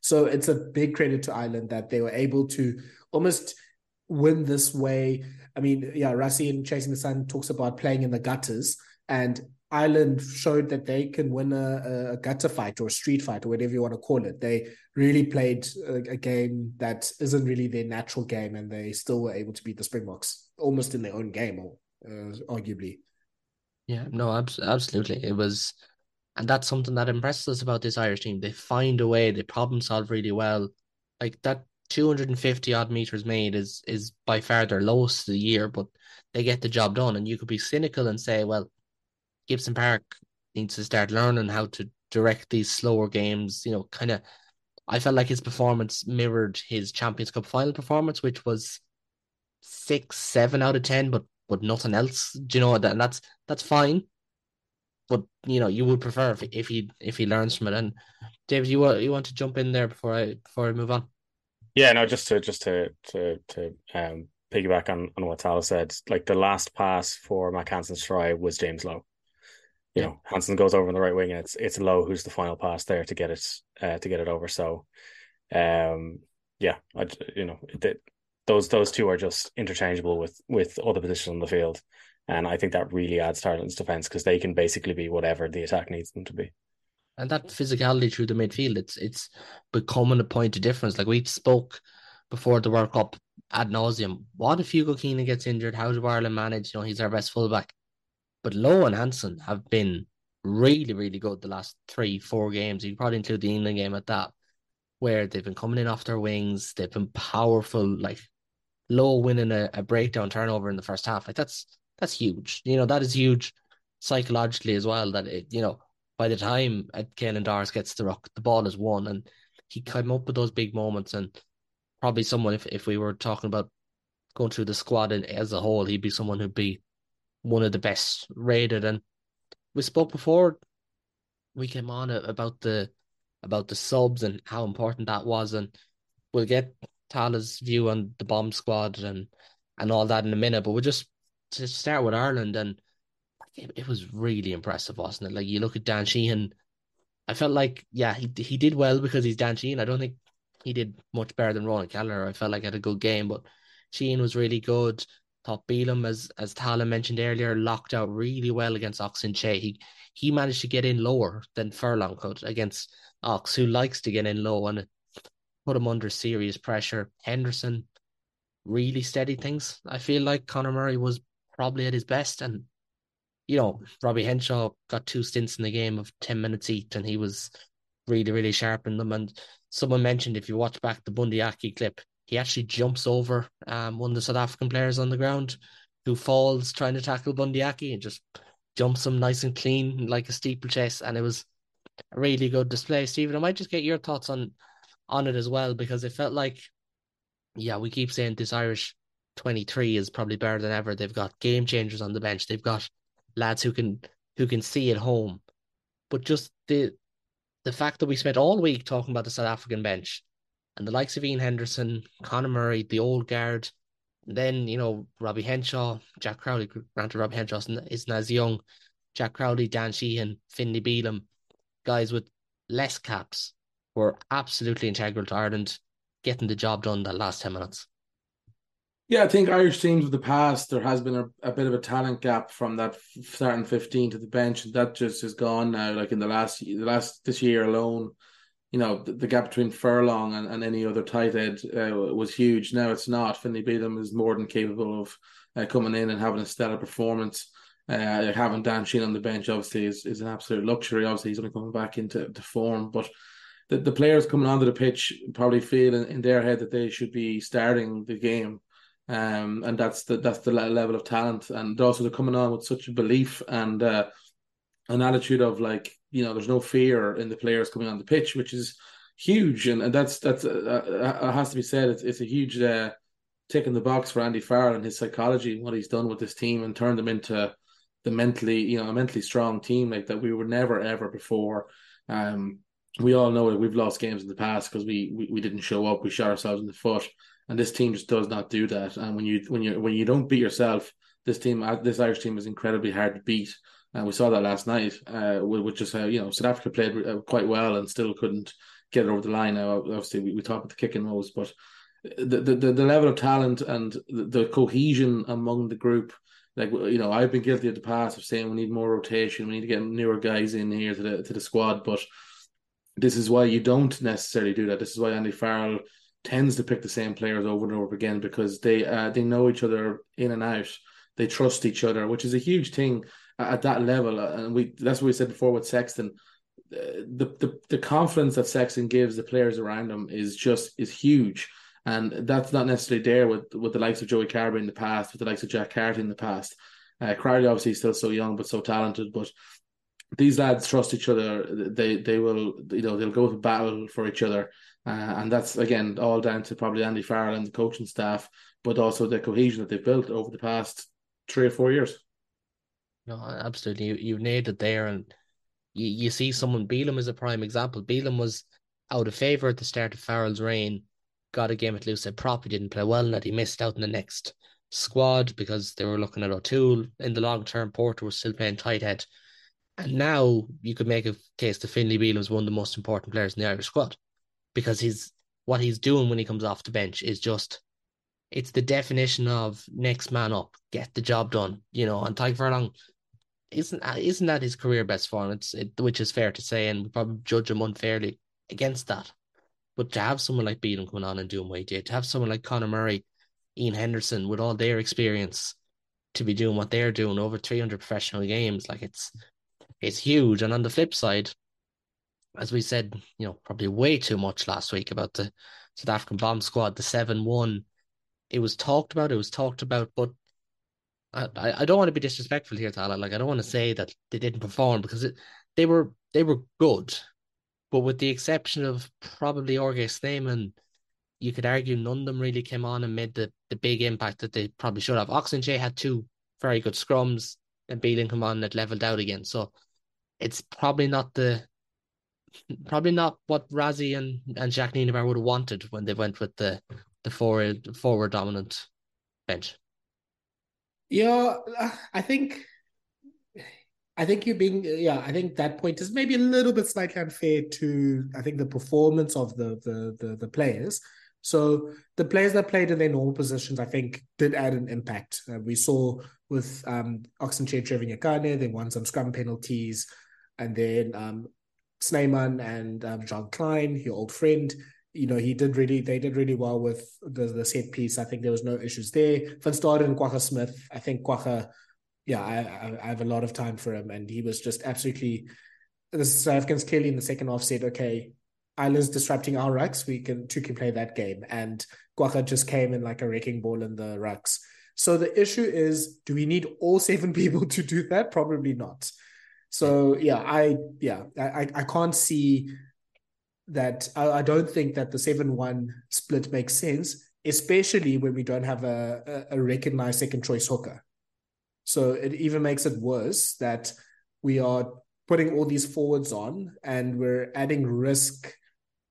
So it's a big credit to Ireland that they were able to almost win this way. I mean, yeah, Rassie in Chasing the Sun talks about playing in the gutters, and Ireland showed that they can win a, a gutter fight or a street fight or whatever you want to call it. They really played a, a, game that isn't really their natural game, and they still were able to beat the Springboks almost in their own game, or uh, arguably. Yeah, no, absolutely. It was, and that's something that impresses us about this Irish team. They find a way, they problem solve really well. Like that 250 odd meters made is is by far their lowest of the year, but they get the job done. And you could be cynical and say, well, Gibson Park needs to start learning how to direct these slower games. You know, kind of. I felt like his performance mirrored his Champions Cup final performance, which was six, seven out of ten, but but nothing else. Do you know? And that's that's fine. But you know, you would prefer if if he if he learns from it. And David, you want you want to jump in there before I before I move on? Yeah, no, just to just to to to um piggyback on, on what Tal said, like the last pass for Mack Hansen's try was James Lowe. You yeah. know, Hansen goes over on the right wing and it's it's Lowe who's the final pass there to get it uh, to get it over. So um yeah, I you know, it, those those two are just interchangeable with with other positions on the field. And I think that really adds to Ireland's defence because they can basically be whatever the attack needs them to be and that physicality through the midfield, it's it's becoming a point of difference. Like we spoke before the World Cup ad nauseum. What if Hugo Keenan gets injured? How do Ireland manage? You know, he's our best fullback. But Lowe and Hansen have been really, really good the last three, four games. You can probably include the England game at that, where they've been coming in off their wings. They've been powerful. Like Lowe winning a, a breakdown turnover in the first half. Like that's that's huge. You know, that is huge psychologically as well. That it, you know, by the time Caelan Doris gets the rock, the ball is won, and he came up with those big moments. And probably someone, if if we were talking about going through the squad and as a whole, he'd be someone who'd be one of the best rated. And we spoke before we came on about the about the subs and how important that was, and we'll get Thala's view on the bomb squad and and all that in a minute. But we'll just to start with Ireland, and it, it was really impressive, wasn't it? Like you look at Dan Sheehan, I felt like yeah, he he did well because he's Dan Sheehan. I don't think he did much better than Ronan Kelleher. I felt like he had a good game, but Sheehan was really good. Thought Bealham, as as Thala mentioned earlier, locked out really well against Ox Nché. He he managed to get in lower than Furlong could against Ox, who likes to get in low, and put him under serious pressure. Henderson really steadied things. I feel like Conor Murray was probably at his best, and you know Robbie Henshaw got two stints in the game of ten minutes each, and he was really really sharp in them. And someone mentioned if you watch back the Bundee Aki clip, he actually jumps over um, one of the South African players on the ground who falls trying to tackle Bundee Aki and just jumps him nice and clean like a steeplechase. And it was a really good display. Stephen, I might just get your thoughts on on it as well because it felt like, yeah, we keep saying this Irish 23 is probably better than ever. They've got game changers on the bench. They've got lads who can who can see at home. But just the the fact that we spent all week talking about the South African bench and the likes of Ian Henderson, Conor Murray, the old guard, then, you know, Robbie Henshaw, Jack Crowley, granted Robbie Henshaw isn't as young, Jack Crowley, Dan Sheehan, Finlay Bealham, guys with less caps were absolutely integral to Ireland getting the job done that last 10 minutes. Yeah, I think Irish teams of the past, there has been a, a bit of a talent gap from that starting 15 to the bench, and that just has gone now. Like in the last, the last this year alone, you know, the, the gap between Furlong and, and any other tight end uh, was huge. Now it's not. Finlay Bealham is more than capable of uh, coming in and having a stellar performance. Uh, having Dan Sheehan on the bench obviously is, is an absolute luxury. Obviously, he's only coming back into to form, but the, the players coming onto the pitch probably feel in, in their head that they should be starting the game. Um, and that's the that's the level of talent, and also they're coming on with such a belief and uh, an attitude of like you know there's no fear in the players coming on the pitch, which is huge, and, and that's that's uh, uh, has to be said. It's it's a huge uh, tick in the box for Andy Farrell and his psychology, and what he's done with this team, and turned them into the mentally you know a mentally strong team like that we were never ever before. Um, we all know that we've lost games in the past because we, we we didn't show up, we shot ourselves in the foot, and this team just does not do that. And when you when you when you don't beat yourself, this team uh, this Irish team is incredibly hard to beat. And we saw that last night, uh, with just how you know South Africa played uh, quite well and still couldn't get it over the line. Now, obviously, we, we talk about the kicking moves, but the, the the level of talent and the, the cohesion among the group, like you know, I've been guilty of the past of saying we need more rotation, we need to get newer guys in here to the to the squad, but this is why you don't necessarily do that. This is why Andy Farrell tends to pick the same players over and over again because they uh, they know each other in and out. They trust each other, which is a huge thing at that level. Uh, and we that's what we said before with Sexton. Uh, the, the the confidence that Sexton gives the players around him is just is huge, and that's not necessarily there with with the likes of Joey Carbery in the past, with the likes of Jack Carty in the past. Uh, Crowley obviously still so young but so talented, but these lads trust each other. They they will you know they'll go to battle for each other, uh, and that's again all down to probably Andy Farrell and the coaching staff, but also the cohesion that they've built over the past three or four years. No, absolutely. You you nailed it there, and you, you see someone. Bealham is a prime example. Bealham was out of favour at the start of Farrell's reign. Got a game at loosehead prop. He didn't play well, and that he missed out in the next squad because they were looking at O'Toole in the long term. Porter was still playing tight head, and now you could make a case that Finlay Bealham is one of the most important players in the Irish squad because he's what he's doing when he comes off the bench is just it's the definition of next man up, get the job done. You know, and Tadhg Furlong isn't isn't that his career best form? It's it, which is fair to say, and we probably judge him unfairly against that. But to have someone like Bealham coming on and doing what he did, to have someone like Conor Murray, Ian Henderson, with all their experience, to be doing what they're doing over three hundred professional games, like it's it's huge. And on the flip side, as we said, you know, probably way too much last week about the South African bomb squad, the seven one. It was talked about. It was talked about, but I, I don't want to be disrespectful here, Thala. Like I don't want to say that they didn't perform because it, they were they were good, but with the exception of probably RG Snyman, you could argue none of them really came on and made the, the big impact that they probably should have. Ox Nché had two very good scrums, and Bealham come on that leveled out again. So it's probably not the probably not what Rassie and, and Jacques Nienaber would have wanted when they went with the the forward forward dominant bench. Yeah, I think I think you're being yeah, I think that point is maybe a little bit slightly unfair to I think the performance of the the the, the players. So the players that played in their normal positions, I think, did add an impact. Uh, we saw with um, Ox Nché Trevor Nyakane, they won some scrum penalties, and then um, Snyman and um, Jean Kleyn, your old friend, you know, he did really, they did really well with the, the set piece. I think there was no issues there. Van Staden and Kwagga Smith, I think Kwagga yeah, I, I have a lot of time for him, and he was just absolutely. The South Africans clearly in the second half said, "Okay, Ireland's disrupting our rucks. We can two can play that game." And Kwagga just came in like a wrecking ball in the rucks. So the issue is, do we need all seven [LAUGHS] people to do that? Probably not. So yeah, I yeah, I I can't see that. I, I don't think that the seven one split makes sense, especially when we don't have a a, a recognized second choice hooker. So it even makes it worse that we are putting all these forwards on and we're adding risk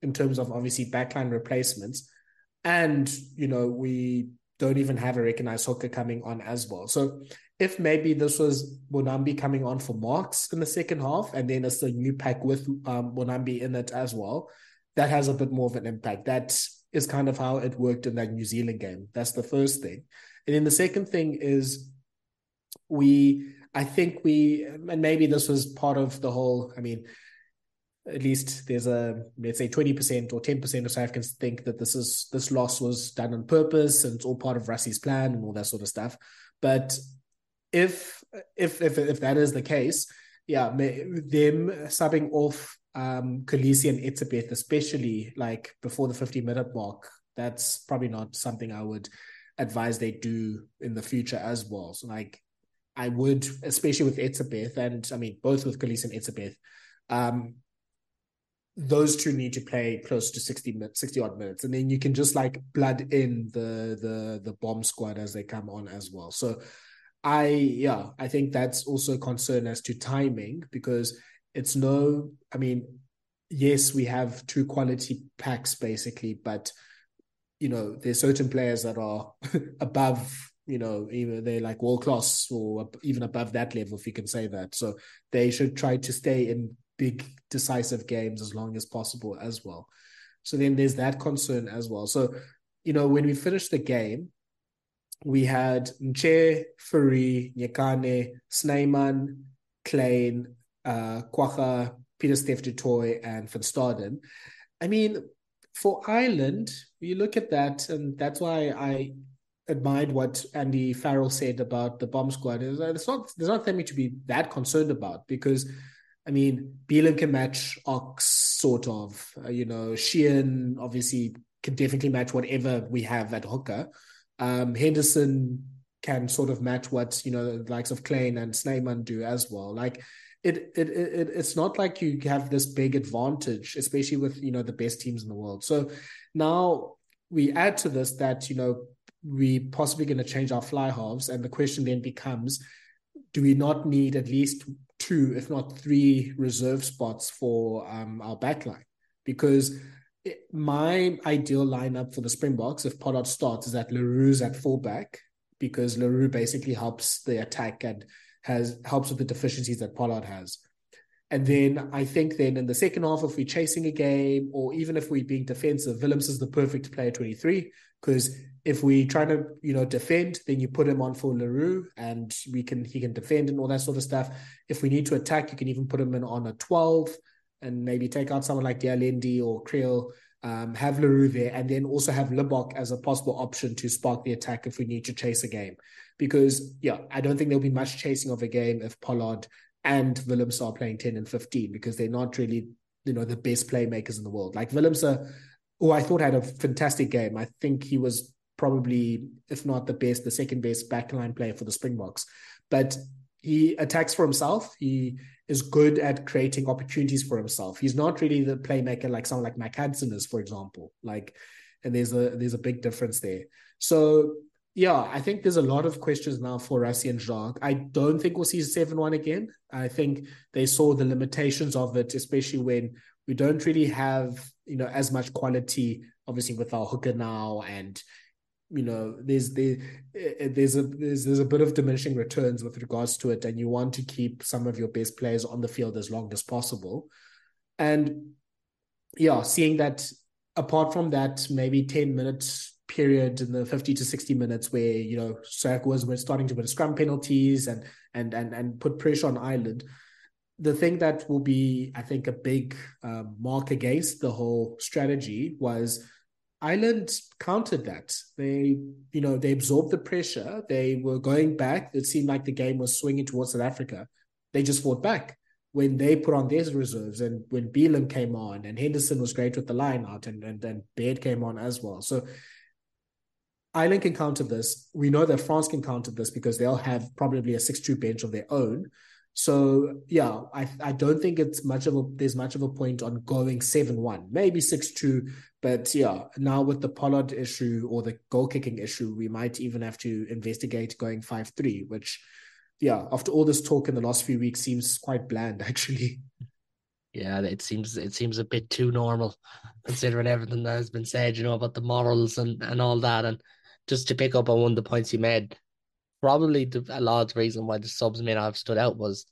in terms of obviously backline replacements. And, you know, we don't even have a recognized hooker coming on as well. So if maybe this was Mbonambi coming on for Marx in the second half, and then it's a new pack with um, Mbonambi in it as well, that has a bit more of an impact. That is kind of how it worked in that New Zealand game. That's the first thing. And then the second thing is we I think we and maybe this was part of the whole. I mean, at least there's a let's say twenty percent or ten percent of South Africans think that this is this loss was done on purpose and it's all part of Rassie's plan and all that sort of stuff. But if if if if that is the case, yeah, them subbing off um Kolisi and Etzebeth, especially like before the 50 minute mark, that's probably not something I would advise they do in the future as well. So like I would, especially with Etzebeth, and I mean both with Kolisi and Etzebeth, um, those two need to play close to 60 minutes, 60 odd minutes. And then you can just like blood in the the the bomb squad as they come on as well. So I yeah, I think that's also a concern as to timing because it's no, I mean, yes, we have two quality packs basically, but you know, there's certain players that are [LAUGHS] above you know, even they're like world class or even above that level, if you can say that. So they should try to stay in big decisive games as long as possible as well. So then there's that concern as well. So, you know, when we finished the game, we had Nché, Fourie, Nyakane, Snyman, Kleyn, uh, Kwagga, Pieter-Steph du and Van Staden. I mean, for Ireland, you look at that, and that's why I admired what Andy Farrell said about the bomb squad. It's not there's not something to be that concerned about because I mean Bealham can match Ox sort of. Uh, you know, Sheehan obviously can definitely match whatever we have at hooker. Um, Henderson can sort of match what you know the likes of Kleyn and Snyman do as well. Like it, it it it's not like you have this big advantage, especially with you know the best teams in the world. So now we add to this that you know we possibly going to change our fly halves. And the question then becomes do we not need at least two, if not three, reserve spots for um, our backline? Because my ideal lineup for the Springboks, if Pollard starts, is that le Roux's at fullback because le Roux basically helps the attack and has helps with the deficiencies that Pollard has. And then I think then in the second half, if we're chasing a game or even if we're being defensive, Willemse is the perfect player 23 because if we try to you know defend, then you put him on for le Roux, and we can he can defend and all that sort of stuff. If we need to attack, you can even put him in on a twelve, and maybe take out someone like de Allende or Kriel. Um, have le Roux there, and then also have Libbok as a possible option to spark the attack if we need to chase a game. Because yeah, I don't think there'll be much chasing of a game if Pollard and Willemse are playing ten and fifteen because they're not really you know the best playmakers in the world. Like Willemse, who I thought had a fantastic game. I think he was probably, if not the best, the second best backline player for the Springboks. But he attacks for himself. He is good at creating opportunities for himself. He's not really the playmaker like someone like Mack Hansen is, for example. Like, and there's a there's a big difference there. So yeah, I think there's a lot of questions now for Rassie and Jacques. I don't think we'll see seven one again. I think they saw the limitations of it, especially when we don't really have you know as much quality, obviously with our hooker now and you know there's there there's a there's there's a bit of diminishing returns with regards to it and you want to keep some of your best players on the field as long as possible. And yeah seeing that apart from that maybe 10 minutes period in the 50 to 60 minutes where you know Sark was we're starting to put scrum penalties and and and and put pressure on Ireland the thing that will be I think a big uh, mark against the whole strategy was Ireland countered that. They, you know, they absorbed the pressure. They were going back. It seemed like the game was swinging towards South Africa. They just fought back when they put on their reserves and when Bealham came on and Henderson was great with the line out and, and then Baird came on as well. So Ireland can counter this. We know that France can counter this because they'll have probably a 6-2 bench of their own. So yeah, I I don't think it's much of a there's much of a point on going seven one, maybe six two, but yeah, now with the Pollard issue or the goal kicking issue, we might even have to investigate going five three, which yeah, after all this talk in the last few weeks, seems quite bland [LAUGHS] actually. Yeah, it seems it seems a bit too normal, [LAUGHS] considering everything that has been said, you know, about the morals and and all that, and just to pick up on one of the points you made probably the, a large reason why the subs may not have stood out was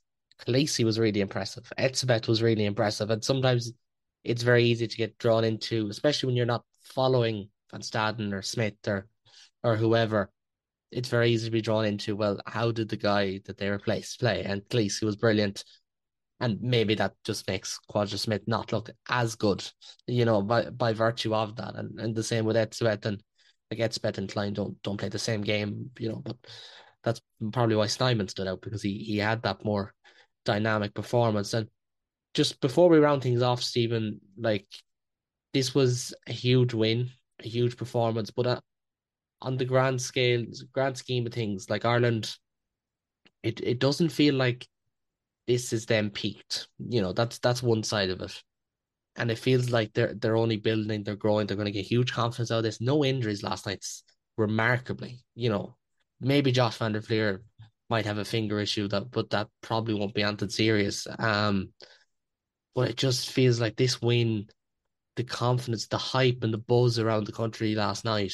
Kolisi was really impressive. Etzebeth was really impressive. And sometimes it's very easy to get drawn into, especially when you're not following Van Staden or Smith or or whoever. It's very easy to be drawn into, well, how did the guy that they replaced play? And Kolisi was brilliant. And maybe that just makes Kwagga Smith not look as good, you know, by by virtue of that. And, and the same with Etzebeth and like Etzebeth and Kleyn don't don't play the same game, you know, but that's probably why Snyman stood out because he he had that more dynamic performance. And just before we round things off, Stephen, like this was a huge win, a huge performance, but uh, on the grand scale, grand scheme of things, like Ireland, it it doesn't feel like this is them peaked. You know, that's that's one side of it. And it feels like they're they're only building, they're growing, they're going to get huge confidence out of this. No injuries last night, remarkably. You know, maybe Josh van der Flier might have a finger issue that but that probably won't be anything serious. Um but it just feels like this win, the confidence, the hype and the buzz around the country last night.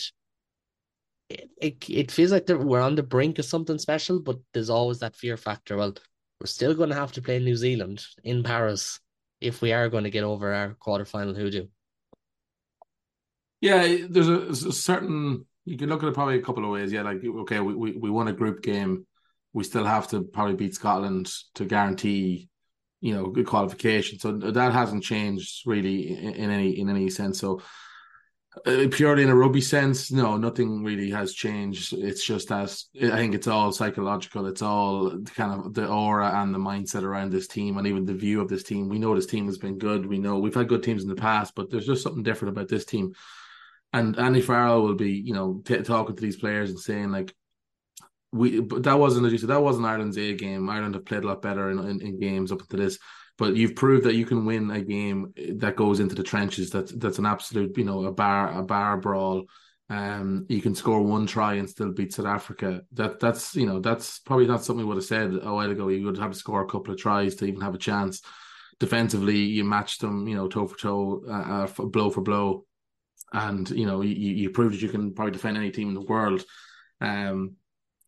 It it, it feels like we're on the brink of something special, but there's always that fear factor. Well, we're still going to have to play New Zealand in Paris if we are going to get over our quarterfinal hoodoo. Yeah, there's a, a certain you can look at it probably a couple of ways. Yeah, like okay, we, we, we won a group game. We still have to probably beat Scotland to guarantee, you know, good qualification. So that hasn't changed really in, in any in any sense. So uh, purely in a rugby sense, no, nothing really has changed. It's just as I think it's all psychological. It's all kind of the aura and the mindset around this team, and even the view of this team. We know this team has been good. We know we've had good teams in the past, but there's just something different about this team and Andy Farrell will be, you know, t- talking to these players and saying like, we, but that wasn't as you said, that wasn't Ireland's A game. Ireland have played a lot better in, in, in games up to this, but you've proved that you can win a game that goes into the trenches. That's that's an absolute, you know, a bar a bar brawl. Um, you can score one try and still beat South Africa. That that's you know that's probably not something we would have said a while ago. You would have to score a couple of tries to even have a chance. Defensively, you matched them, you know, toe for toe, uh, uh, blow for blow and you know you, you proved that you can probably defend any team in the world. Um,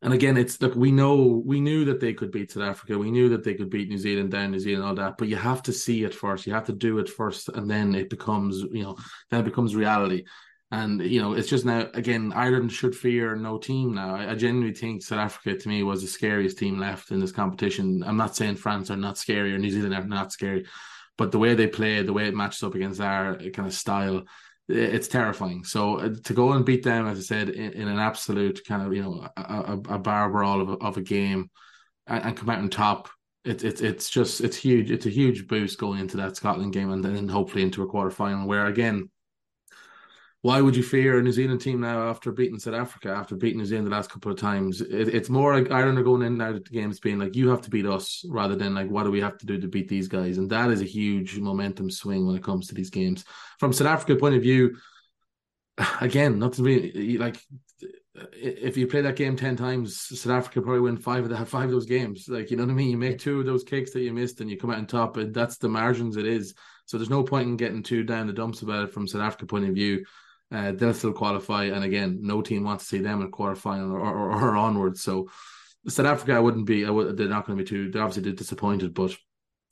and again, it's look, we know we knew that they could beat South Africa, we knew that they could beat New Zealand, down New Zealand, all that. But you have to see it first. You have to do it first, and then it becomes you know then it becomes reality. And you know, it's just now again, Ireland should fear no team now. I, I, genuinely think South Africa to me was the scariest team left in this competition. I'm not saying France are not scary or New Zealand are not scary, but the way they play, the way it matches up against our kind of style, it's terrifying. So uh, to go and beat them, as I said, in, in an absolute kind of you know a, a bar brawl of a, of a game, and, and come out on top, it's it's it's just it's huge. It's a huge boost going into that Scotland game, and then hopefully into a quarter final where again why would you fear a New Zealand team now after beating South Africa, after beating New Zealand the last couple of times? It, it's more like Ireland are going in and out of the games being like, you have to beat us rather than like, what do we have to do to beat these guys? And that is a huge momentum swing when it comes to these games. From South Africa point of view, [SIGHS] again, not to be like if you play that game 10 times, South Africa probably win five of that [LAUGHS] five of those games. Like, you know what I mean? You make two of those kicks that you missed and you come out on top, and that's the margins it is. So there's no point in getting too down the dumps about it from South Africa point of view uh, they'll still qualify. And again, no team wants to see them in quarter final or, or, or onwards. So South Africa, I wouldn't be. I would, they're not going to be too. They're obviously disappointed, but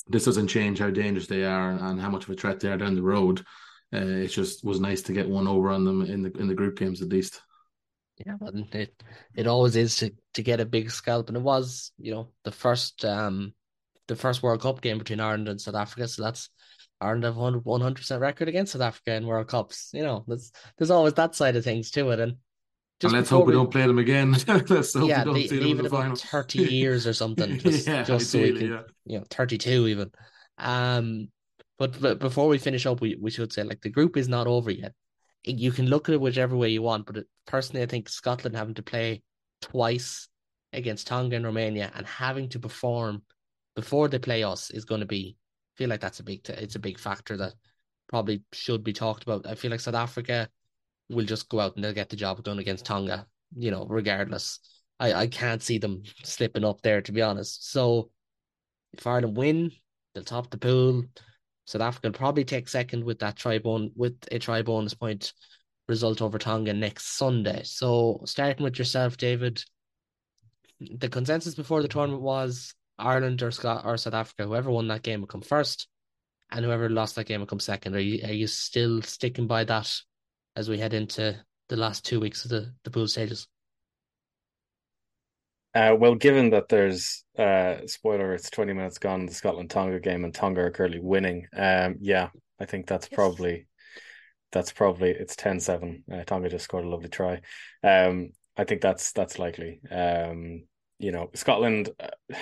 this doesn't change how dangerous they are and, and how much of a threat they are down the road. Uh, it just was nice to get one over on them in the in the group games at least. Yeah, but it it always is to to get a big scalp, and it was you know the first um the first World Cup game between Ireland and South Africa, so that's Ireland have one hundred percent record against South Africa in World Cups. You know, there's there's always that side of things to it, and and let's hope we, we, don't play them again. [LAUGHS] let's hope yeah, we don't see them in the final. Thirty [LAUGHS] years or something, just, yeah, just so we can, yeah. you know, thirty-two even. Um, but, but before we finish up, we, we should say like the group is not over yet. You can look at it whichever way you want, but it, personally, I think Scotland having to play twice against Tonga and Romania and having to perform before they play us is going to be. Feel like that's a big. T- it's a big factor that probably should be talked about. I feel like South Africa will just go out and they'll get the job done against Tonga. You know, regardless. I I can't see them slipping up there to be honest. So if Ireland win, they'll top the pool. South Africa will probably take second with that try with a try bonus point result over Tonga next Sunday. So starting with yourself, David, the consensus before the tournament was Ireland or Scott or South Africa, whoever won that game will come first, and whoever lost that game will come second. Are you are you still sticking by that as we head into the last two weeks of the, the pool stages? Uh, well, given that there's uh, spoiler, it's twenty minutes gone the Scotland Tonga game, and Tonga are currently winning. Um, yeah, I think that's probably that's probably it's 10-7. Uh, Tonga just scored a lovely try. Um, I think that's that's likely. Um, you know, Scotland. Uh, [SIGHS]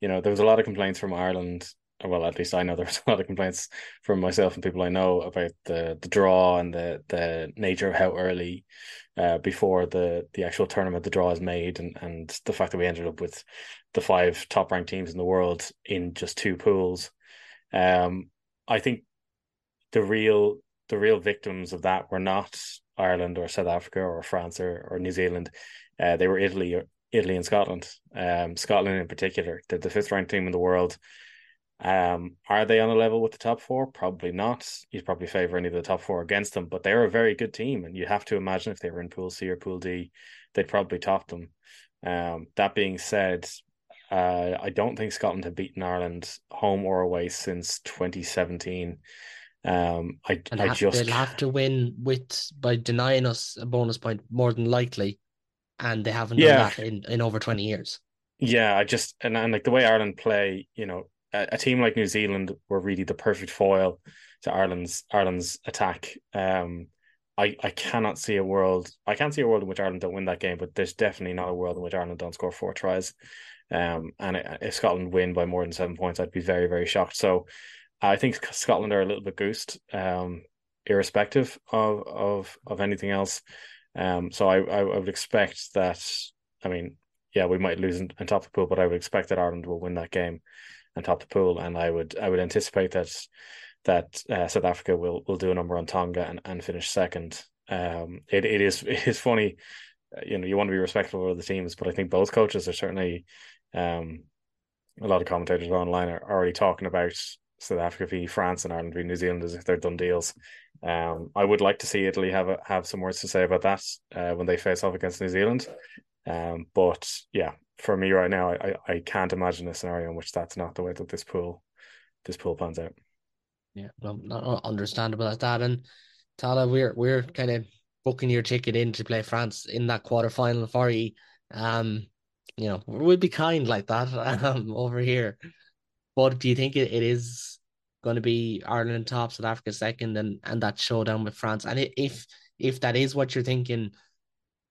you know, there was a lot of complaints from Ireland. Well, at least I know [LAUGHS] there was a lot of complaints from myself and people I know about the the draw and the the nature of how early uh, before the the actual tournament the draw is made and and the fact that we ended up with the five top ranked teams in the world in just two pools um i think the real the real victims of that were not ireland or south africa or france or, or new zealand uh, they were italy italy and scotland um scotland in particular they're the fifth ranked team in the world um, are they on a level with the top four? Probably not. You'd probably favor any of the top four against them, but they're a very good team, and you have to imagine if they were in Pool C or Pool D, they'd probably top them. Um, that being said, uh, I don't think Scotland have beaten Ireland home or away since 2017. Um, I And I ha- just they'll have to win with by denying us a bonus point more than likely, and they haven't Yeah. done that in, in over twenty years. Yeah, I just and, and like the way Ireland play, you know, a, a team like New Zealand were really the perfect foil to Ireland's Ireland's attack. Um, I I cannot see a world. I can't see a world in which Ireland don't win that game, but there's definitely not a world in which Ireland don't score four tries. Um, and if Scotland win by more than seven points, I'd be very very shocked. So, I think Scotland are a little bit goosed, um, irrespective of of of anything else. Um, so I, I I would expect that. I mean, yeah, we might lose in, top of the pool, but I would expect that Ireland will win that game and top the pool. And I would I would anticipate that that uh, South Africa will will do a number on Tonga and, and finish second. Um, it it is [LAUGHS] it is funny, you know, you want to be respectful of the teams, but I think both coaches are certainly, um, a lot of commentators online are already talking about South Africa v France and Ireland v New Zealand as if they're done deals. Um, I would like to see Italy have a, have some words to say about that uh, when they face off against New Zealand. Um, but yeah, for me right now, I, I can't imagine a scenario in which that's not the way that this pool this pool pans out. Yeah, no, not understandable at that. And Thala, we're we're kind of booking your ticket in to play France in that quarter final for you. Um, you know, we'd be kind like that [LAUGHS] um, over here. But do you think it, it is going to be Ireland top, South Africa second, and and that showdown with France? And if if that is what you're thinking,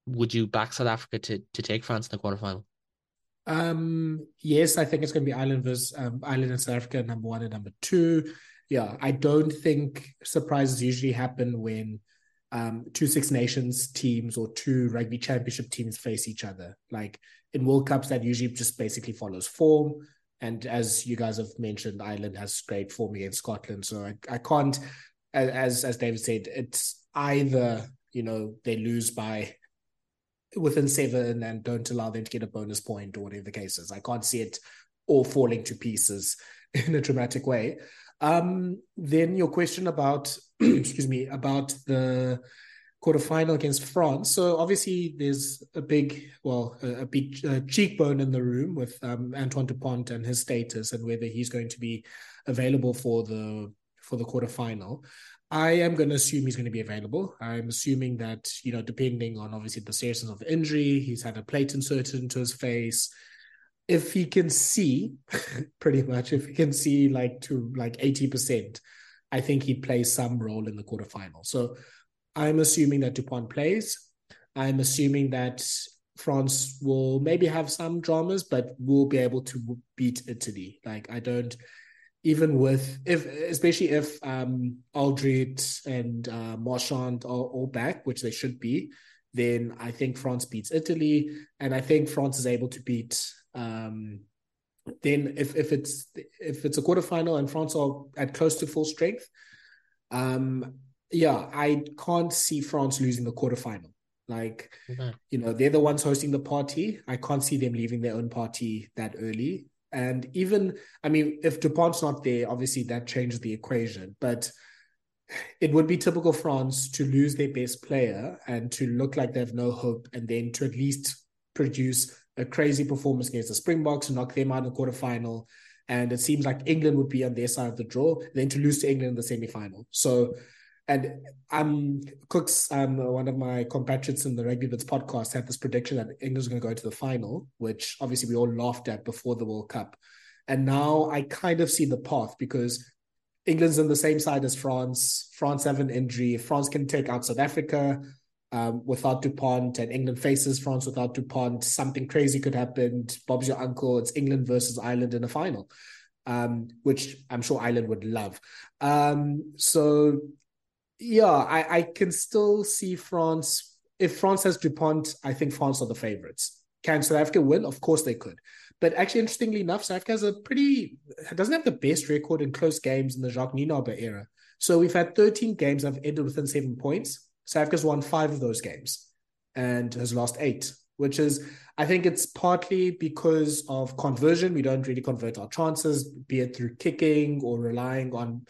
would you back South Africa to to take France in the quarterfinal? Um, yes, I think it's going to be Ireland versus um, Ireland and South Africa, number one and number two. Yeah, I don't think surprises usually happen when um, two Six Nations teams or two rugby championship teams face each other. Like in World Cups, that usually just basically follows form. And as you guys have mentioned, Ireland has great form against Scotland. So I, I can't, as as David said, it's either you know they lose by within seven and don't allow them to get a bonus point or whatever the case is. I can't see it all falling to pieces [LAUGHS] in a dramatic way. Um, then your question about, [CLEARS THROAT] excuse me, about the quarterfinal against France. So obviously there's a big, well, a, a big cheekbone in the room with um, Antoine Dupont and his status and whether he's going to be available for the for the quarterfinal. I am going to assume he's going to be available. I'm assuming that you know, depending on obviously the seriousness of the injury, he's had a plate inserted into his face. If he can see, [LAUGHS] pretty much, if he can see like to like eighty percent, I think he plays some role in the quarterfinal. So I'm assuming that Dupont plays. I'm assuming that France will maybe have some dramas, but will be able to beat Italy. Like I don't, even with if especially if um Alldritt and uh, Marchand are all back, which they should be, then I think France beats Italy, and I think France is able to beat. Um, then if if it's if it's a quarterfinal and France are at close to full strength, um, yeah, I can't see France losing the quarterfinal. Like, okay. you know, they're the ones hosting the party. I can't see them leaving their own party that early. And even, I mean, if Dupont's not there, obviously that changes the equation. But it would be typical France to lose their best player and to look like they have no hope, and then to at least produce a crazy performance against the Springboks and knock them out in the quarterfinal. And it seems like England would be on their side of the draw, then to lose to England in the semi-final. So and um, Cooks, um, one of my compatriots in the Rugby Bits podcast, had this prediction that England was going to go to the final, which obviously we all laughed at before the World Cup. And now I kind of see the path because England's on the same side as France. France have an injury. France can take out South Africa um, without Dupont, and England faces France without Dupont, something crazy could happen. Bob's your uncle. It's England versus Ireland in a final. Um, which I'm sure Ireland would love. Um, so yeah, I, I can still see France. If France has Dupont, I think France are the favorites. Can South Africa win? Of course they could. But actually, interestingly enough, South Africa has a pretty doesn't have the best record in close games in the Jacques Nienaber era. So we've had 13 games that have ended within seven points. South Africa's won five of those games and has lost eight, which is I think it's partly because of conversion. We don't really convert our chances, be it through kicking or relying on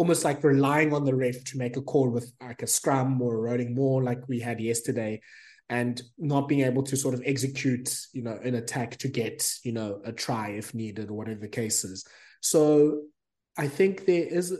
almost like relying on the ref to make a call with like a scrum or a rolling maul like we had yesterday and not being able to sort of execute you know an attack to get you know a try if needed or whatever the case is. So i think there is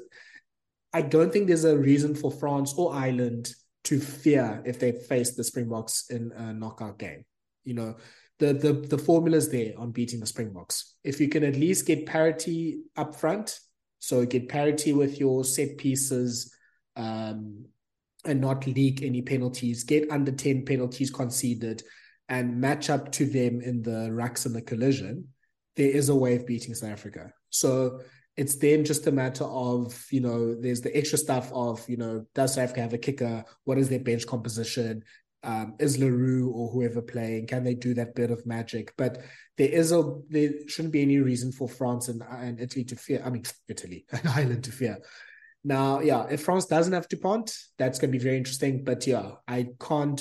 i don't think there's a reason for france or ireland to fear if they face the springboks in a knockout game. You know the the the formula's there on beating the springboks. If you can at least get parity up front so get parity with your set pieces um, and not leak any penalties. Get under 10 penalties conceded and match up to them in the rucks and the collision. There is a way of beating South Africa. So it's then just a matter of, you know, there's the extra stuff of, you know, does South Africa have a kicker? What is their bench composition? Um, is le Roux or whoever playing? Can they do that bit of magic? But there is a there shouldn't be any reason for France and, and Italy to fear. I mean, [TSK] Italy [LAUGHS] and Ireland to fear. Now, yeah, if France doesn't have Dupont, that's going to be very interesting. But yeah, I can't.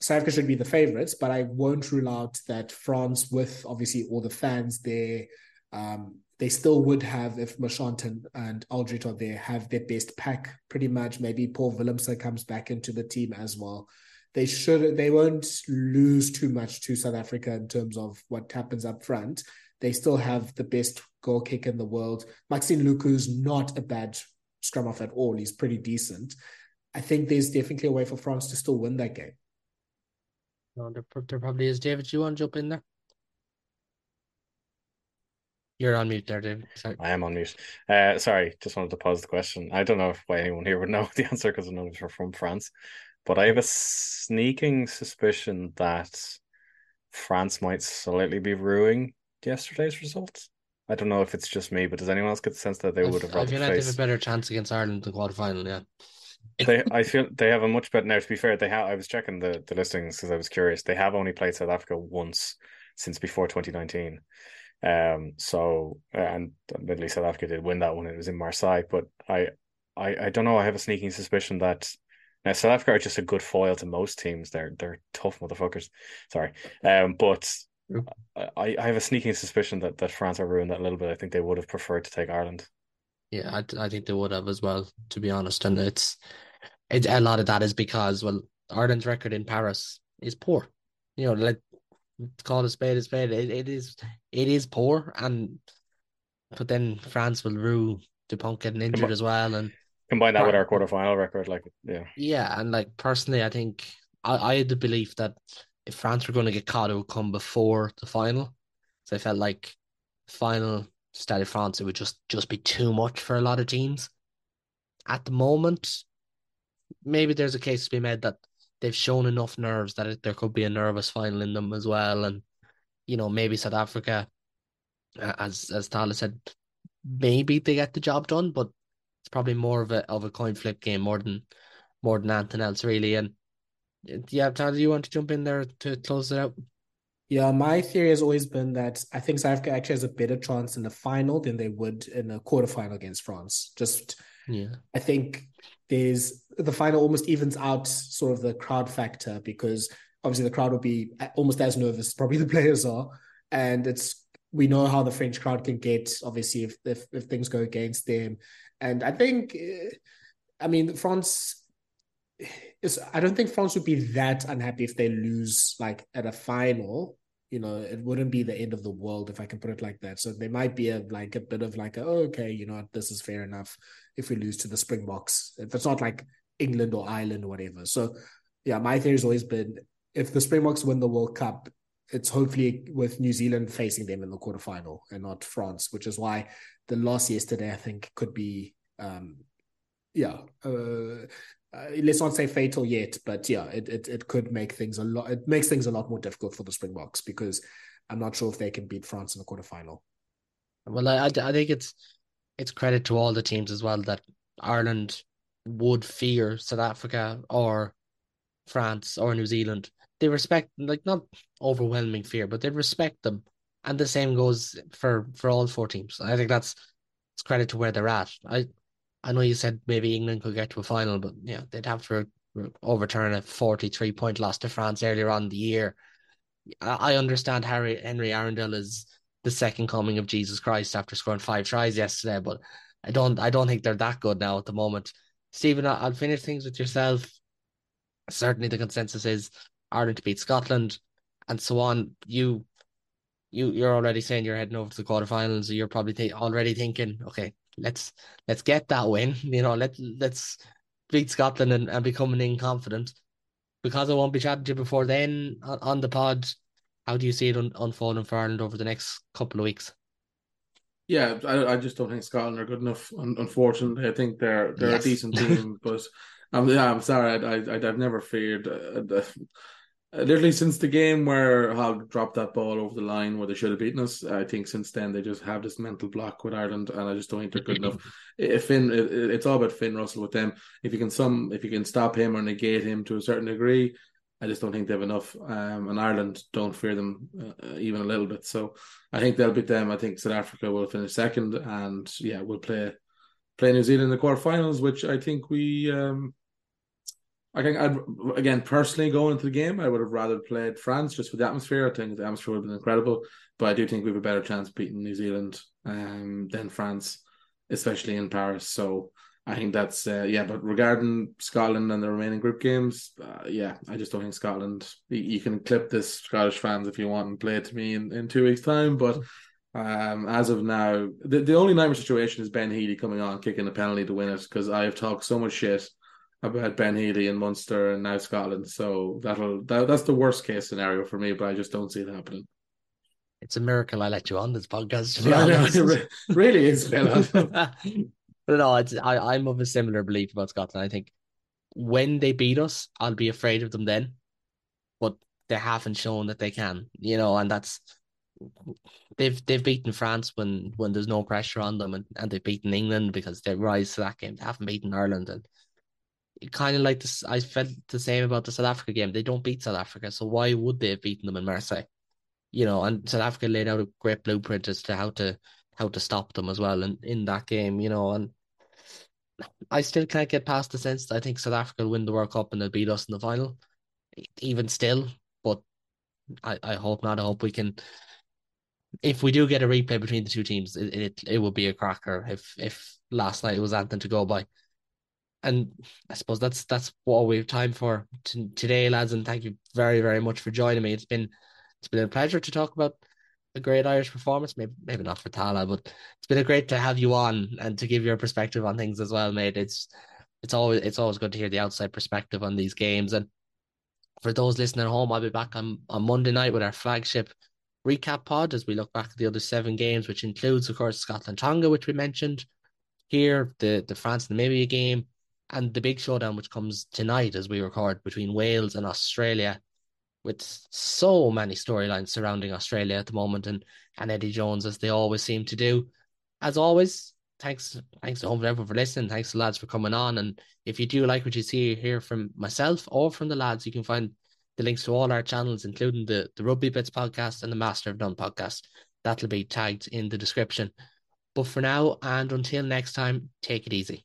South Africa should be the favorites, but I won't rule out that France, with obviously all the fans there, um, they still would have, if Marchand and, and Alldritt are there, have their best pack pretty much. Maybe Paul Willemse comes back into the team as well they should they won't lose too much to South Africa in terms of what happens up front. They still have the best goal kick in the world. Maxime Lucu's not a bad scrum off at all. He's pretty decent. I think there's definitely a way for France to still win that game. No, there, there probably is. David, do you want to jump in there? You're on mute there, David. Sorry. I am on mute. Uh, sorry, just wanted to pause the question. I don't know if why anyone here would know [LAUGHS] the answer because I know they're from France. But I have a sneaking suspicion that France might slightly be ruining yesterday's results. I don't know if it's just me, but does anyone else get the sense that they I would have? I feel like they have a better chance against Ireland in the quarterfinal. Yeah, [LAUGHS] they. I feel they have a much better. Now, to be fair, they have. I was checking the the listings because I was curious. They have only played South Africa once since before 2019. Um. So, and admittedly, South Africa did win that one. It was in Marseille, but I, I, I don't know. I have a sneaking suspicion that now South Africa are just a good foil to most teams. They're they're tough motherfuckers. Sorry, um, but I, I have a sneaking suspicion that that France are ruined that a little bit. I think they would have preferred to take Ireland. Yeah, I, I think they would have as well. To be honest, and it's it, a lot of that is because well, Ireland's record in Paris is poor. You know, let call a spade a spade. It, it is it is poor, and but then France will rue Dupont getting injured as well, and combine that with our quarterfinal record, like yeah, yeah, and like personally, I think I, I had the belief that if France were going to get caught, it would come before the final. So I felt like final Stade France, it would just just be too much for a lot of teams. At the moment, maybe there's a case to be made that they've shown enough nerves that it, there could be a nervous final in them as well, and you know maybe South Africa, as as Thala said, maybe they get the job done, but probably more of a of a coin flip game more than more than anything else really. And yeah, do you want to jump in there to close it out? Yeah, my theory has always been that I think South Africa actually has a better chance in the final than they would in a quarterfinal against France. Just yeah, I think there's the final almost evens out sort of the crowd factor because obviously the crowd will be almost as nervous probably the [LAUGHS] players are, and it's we know how the French crowd can get obviously if if, if things go against them, and I think, eh, I mean France is I don't think France would be that unhappy if they lose like at a final. You know, it wouldn't be the end of the world if I can put it like that. So there might be a like a bit of like, a, oh, okay, you know, this is fair enough if we lose to the Springboks. If it's not like England or Ireland or whatever. So yeah, my theory has always been if the Springboks win the World Cup, it's hopefully with New Zealand facing them in the quarterfinal and not France, which is why the loss yesterday I think could be um yeah, uh, uh, let's not say fatal yet, but yeah, it, it it could make things a lot. It makes things a lot more difficult for the Springboks because I'm not sure if they can beat France in the quarterfinal. Well, I I think it's it's credit to all the teams as well that Ireland would fear South Africa or France or New Zealand. They respect like not overwhelming fear, but they respect them, and the same goes for for all four teams. I think that's it's credit to where they're at. I I know you said maybe England could get to a final, but yeah, they'd have to uh, overturn a 43 point loss to France earlier on the year. I understand Harry Henry Arundell is the second coming of Jesus Christ after scoring five tries yesterday, but I don't I don't think they're that good now at the moment. Stephen, I'll finish things with yourself. Certainly, the consensus is Ireland to beat Scotland, and so on. You, you, you're already saying you're heading over to the quarterfinals. You're probably th- already thinking, okay, let's let's get that win. [LAUGHS] You know, let let's beat Scotland and, and becoming confident. Because I won't be chatting to you before then on, on the pod. How do you see it un- unfolding for Ireland over the next couple of weeks? Yeah, I, I just don't think Scotland are good enough. Unfortunately, I think they're they're yes. a decent [LAUGHS] team, but I'm yeah, I'm sorry. I, I I've never feared uh, uh, literally since the game where Hogg dropped that ball over the line where they should have beaten us, I think since then they just have this mental block with Ireland, and I just don't think they're good enough. If Finn, it, it's all about Finn Russell with them. If you can some, if you can stop him or negate him to a certain degree, I just don't think they have enough. Um, and Ireland don't fear them uh, even a little bit. So I think they'll beat them. I think South Africa will finish second, and yeah, we'll play play New Zealand in the quarterfinals, which I think we um I think I'd again personally going into the game, I would have rather played France just for the atmosphere. I think the atmosphere would have been incredible, but I do think we have a better chance beating New Zealand um, than France, especially in Paris. So I think that's uh, yeah. But regarding Scotland and the remaining group games, uh, yeah, I just don't think Scotland. You, can clip this Scottish fans if you want and play it to me in, in two weeks' time, but. Um, as of now, the, the only nightmare situation is Ben Healy coming on kicking a penalty to win it because I have talked so much shit about Ben Healy in Munster and now Scotland. So that'll that, that's the worst case scenario for me, but I just don't see it happening. It's a miracle I let you on this podcast. To be honest, it really is. [LAUGHS] but no, it's, I I'm of a similar belief about Scotland. I think when they beat us, I'll be afraid of them then, but they haven't shown that they can. You know, and that's they've they've beaten France when when there's no pressure on them, and, and they've beaten England because they rise to that game. They haven't beaten Ireland, and kind of like this. I felt the same about the South Africa game. They don't beat South Africa, so why would they have beaten them in Marseille? You know, and South Africa laid out a great blueprint as to how to how to stop them as well in, in that game, you know, and I still can't get past the sense that I think South Africa will win the World Cup and they'll beat us in the final. Even still, but I, I hope not. I hope we can if we do get a replay between the two teams, it, it, it will be a cracker if if last night it was anything to go by. And I suppose that's that's what we have time for t- today, lads. And thank you very very much for joining me. It's been it's been a pleasure to talk about a great Irish performance. Maybe maybe not for Thala, but it's been a great to have you on and to give your perspective on things as well, mate. It's it's always it's always good to hear the outside perspective on these games. And for those listening at home, I'll be back on on Monday night with our flagship recap pod as we look back at the other seven games, which includes, of course, Scotland Tonga, which we mentioned here, the the France Namibia game and the big showdown which comes tonight as we record between Wales and Australia with so many storylines surrounding Australia at the moment and, and Eddie Jones as they always seem to do. As always, thanks thanks to home everyone for listening. Thanks to lads for coming on. And if you do like what you see here from myself or from the lads, you can find the links to all our channels, including the, the Rugby Bits podcast and the Master of None podcast. That'll be tagged in the description. But for now and until next time, take it easy.